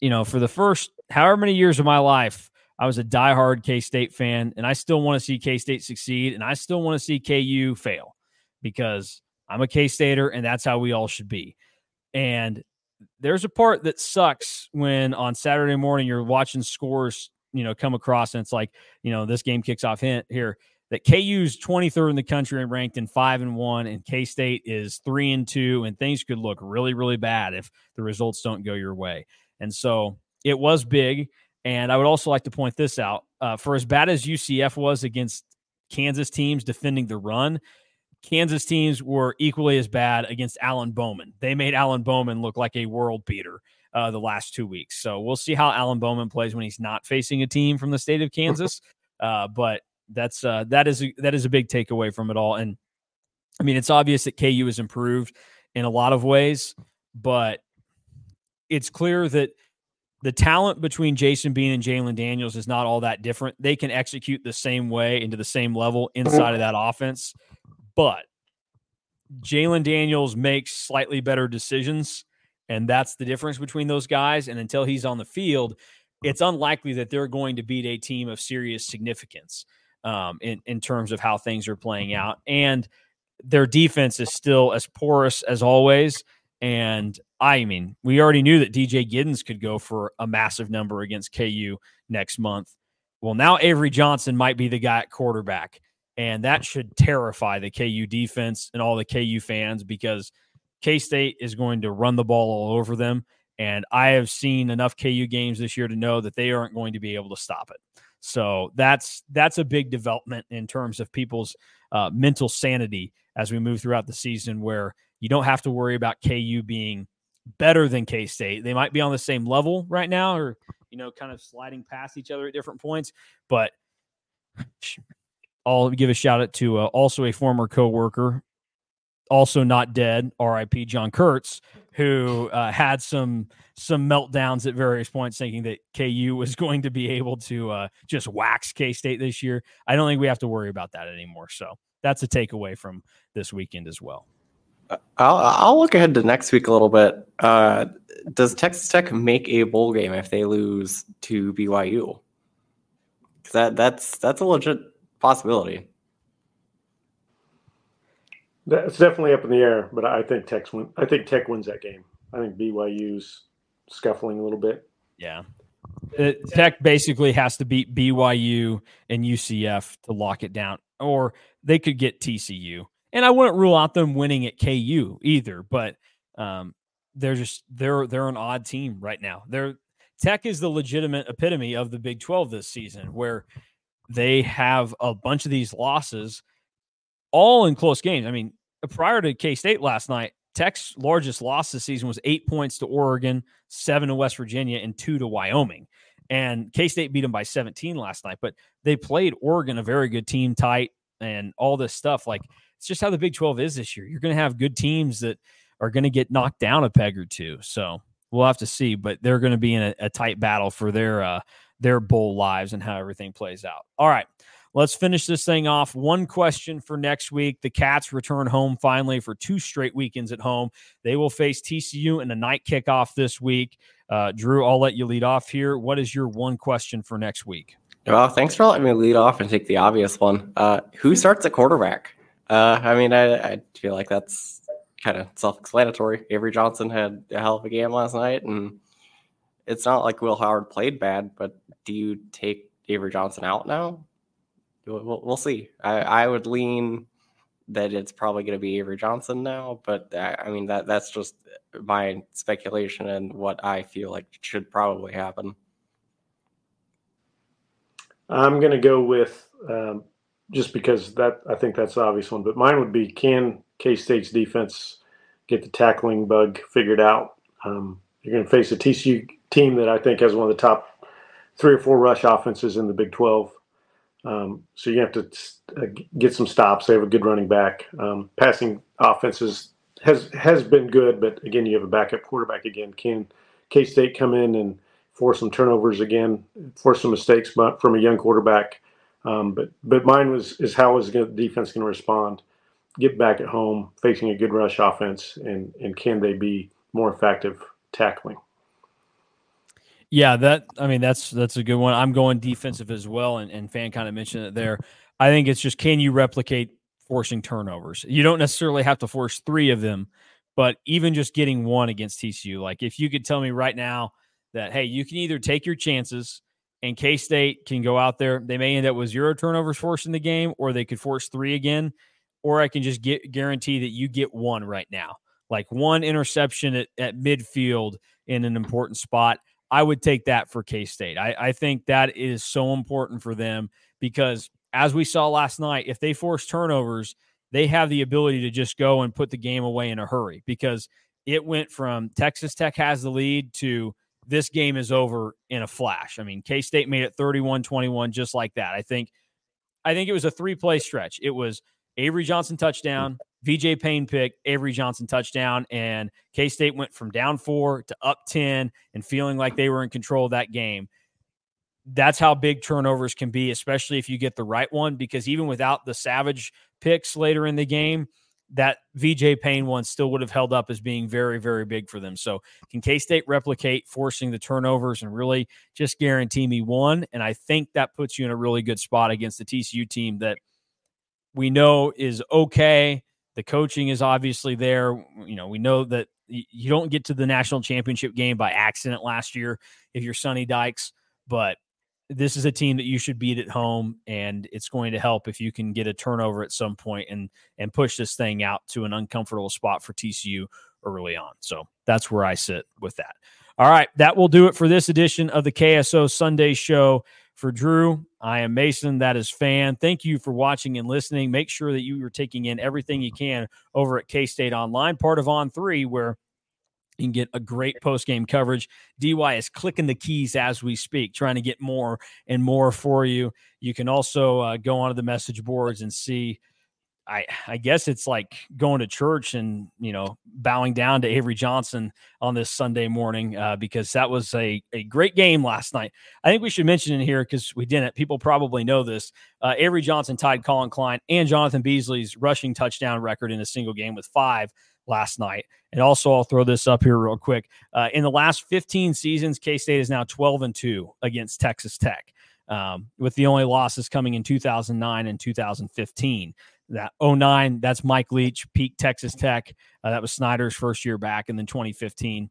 you know, for the first however many years of my life, I was a diehard K State fan, and I still want to see K State succeed, and I still want to see KU fail because I'm a K Stater, and that's how we all should be. And there's a part that sucks when on Saturday morning you're watching scores you know come across and it's like you know this game kicks off here that KU's 23rd in the country and ranked in 5 and 1 and K-State is 3 and 2 and things could look really really bad if the results don't go your way. And so it was big and I would also like to point this out uh, for as bad as UCF was against Kansas teams defending the run, Kansas teams were equally as bad against Alan Bowman. They made Alan Bowman look like a world beater uh, the last two weeks. So we'll see how Alan Bowman plays when he's not facing a team from the state of Kansas. Uh, but that's uh, that is a, that is a big takeaway from it all. And I mean, it's obvious that KU has improved in a lot of ways, but it's clear that the talent between Jason Bean and Jalon Daniels is not all that different. They can execute the same way into the same level inside of that offense, but Jalon Daniels makes slightly better decisions and that's the difference between those guys. And until he's on the field, it's unlikely that they're going to beat a team of serious significance um, in, in terms of how things are playing out. And their defense is still as porous as always. And I mean, we already knew that DJ Giddens could go for a massive number against KU next month. Well, now Avery Johnson might be the guy at quarterback. And that should terrify the KU defense and all the KU fans because – K State is going to run the ball all over them. And I have seen enough KU games this year to know that they aren't going to be able to stop it. So that's that's a big development in terms of people's uh, mental sanity as we move throughout the season, where you don't have to worry about KU being better than K State. They might be on the same level right now, or you know, kind of sliding past each other at different points. But I'll give a shout out to uh, also a former coworker also not dead, RIP John Kurtz, who uh, had some some meltdowns at various points, thinking that KU was going to be able to uh, just wax K State this year. I don't think we have to worry about that anymore. So that's a takeaway from this weekend as well. Uh, I'll, I'll look ahead to next week a little bit. Uh, does Texas Tech make a bowl game if they lose to BYU? That that's that's a legit possibility. That's definitely up in the air, but I think Tech win. I think Tech wins that game. I think BYU's scuffling a little bit. Yeah. Uh, Tech basically has to beat BYU and UCF to lock it down, or they could get TCU. And I wouldn't rule out them winning at KU either, but um, they're just they're they're an odd team right now. They're Tech is the legitimate epitome of the Big 12 this season, where they have a bunch of these losses all in close games. I mean, prior to K State last night, Tech's largest loss this season was eight points to Oregon, seven to West Virginia, and two to Wyoming. And K State beat them by 17 last night, but they played Oregon, a very good team, tight, and all this stuff. Like, it's just how the Big 12 is this year. You're going to have good teams that are going to get knocked down a peg or two. So we'll have to see, but they're going to be in a, a tight battle for their, uh, their bowl lives and how everything plays out. All right. Let's finish this thing off. One question for next week. The Cats return home finally for two straight weekends at home. They will face TCU in a night kickoff this week. Uh, Drew, I'll let you lead off here. What is your one question for next week? Well, thanks for letting me lead off and take the obvious one. Uh, who starts at quarterback? Uh, I mean, I, I feel like that's kind of self-explanatory. Avery Johnson had a hell of a game last night, and it's not like Will Howard played bad. But do you take Avery Johnson out now? we'll, we'll see. I, I would lean that it's probably going to be Avery Johnson now, but I, I mean that that's just my speculation and what I feel like should probably happen. I'm going to go with um, just because that I think that's the obvious one, but mine would be can K State's defense get the tackling bug figured out? Um, you're going to face a TCU team that I think has one of the top three or four rush offenses in the Big 12. Um, so you have to uh, get some stops. They have a good running back. Um, passing offenses has has been good, but again, you have a backup quarterback again. Can K State come in and force some turnovers again, force some mistakes from a young quarterback? Um, but but mine was is how is the defense going to respond? Get back at home, facing a good rush offense, and and can they be more effective tackling? Yeah, that I mean that's that's a good one. I'm going defensive as well, and, and fan kind of mentioned it there. I think it's just can you replicate forcing turnovers? You don't necessarily have to force three of them, but even just getting one against TCU, like if you could tell me right now that hey, you can either take your chances and K State can go out there, they may end up with zero turnovers forcing the game, or they could force three again, or I can just get guarantee that you get one right now, like one interception at, at midfield in an important spot. I would take that for K State. I, I think that is so important for them because, as we saw last night, if they force turnovers, they have the ability to just go and put the game away in a hurry because it went from Texas Tech has the lead to this game is over in a flash. I mean, K State made it 31 21 just like that. I think. I think it was a three play stretch. It was Avery Johnson touchdown, VJ Payne pick, Avery Johnson touchdown, and K State went from down four to up 10 and feeling like they were in control of that game. That's how big turnovers can be, especially if you get the right one, because even without the Savage picks later in the game, that VJ Payne one still would have held up as being very, very big for them. So, can K State replicate forcing the turnovers and really just guarantee me one? And I think that puts you in a really good spot against the TCU team that we know is okay the coaching is obviously there. You know, we know that you don't get to the national championship game by accident last year if you're Sonny Dykes, but this is a team that you should beat at home, and it's going to help if you can get a turnover at some point and and push this thing out to an uncomfortable spot for TCU early on. So that's where I sit with that. All right, that will do it for this edition of the KSO Sunday Show. For Drew, I am Mason. That is Fan. Thank you for watching and listening. Make sure that you are taking in everything you can over at K State Online, part of On Three, where you can get a great post game coverage. DY is clicking the keys as we speak, trying to get more and more for you. You can also uh, go onto the message boards and see I I guess it's like going to church and you know bowing down to Avery Johnson on this Sunday morning uh, because that was a a great game last night. I think we should mention in here because we didn't. People probably know this. Uh, Avery Johnson tied Collin Klein and Jonathan Beasley's rushing touchdown record in a single game with five last night. And also, I'll throw this up here real quick. Uh, in the last 15 seasons, K State is now 12 and two against Texas Tech. Um, with the only losses coming in 2009 and 2015 that 09 that's mike leach peak texas tech. Uh, that was snyder's first year back and then 2015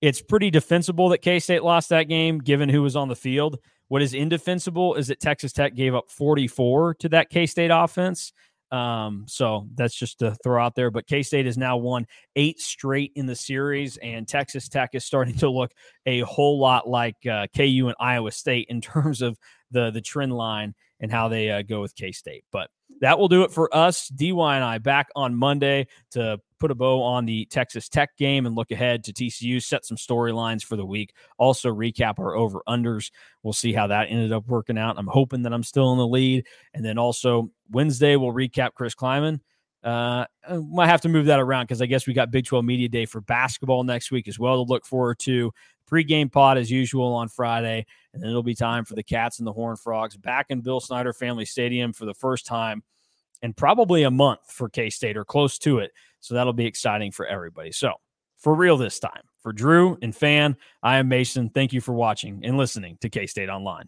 it's pretty defensible that k-state lost that game given who was on the field. What is indefensible is that texas tech gave up 44 to that k-state offense um, so that's just to throw out there but k-state has now won eight straight in the series and texas tech is starting to look a whole lot like uh, ku and iowa state in terms of the the trend line and how they uh, go with k-state but that will do it for us. DY and I back on Monday to put a bow on the Texas Tech game and look ahead to TCU, set some storylines for the week. Also, recap our over unders. We'll see how that ended up working out. I'm hoping that I'm still in the lead. And then also, Wednesday, we'll recap Chris Klieman. Uh, might have to move that around because I guess we got Big 12 Media Day for basketball next week as well to look forward to. Pre-game pod as usual on Friday, and then it'll be time for the Cats and the Horn Frogs back in Bill Snyder Family Stadium for the first time in probably a month for K State or close to it. So that'll be exciting for everybody. So for real this time, for Drew and Fan, I am Mason. Thank you for watching and listening to K State Online.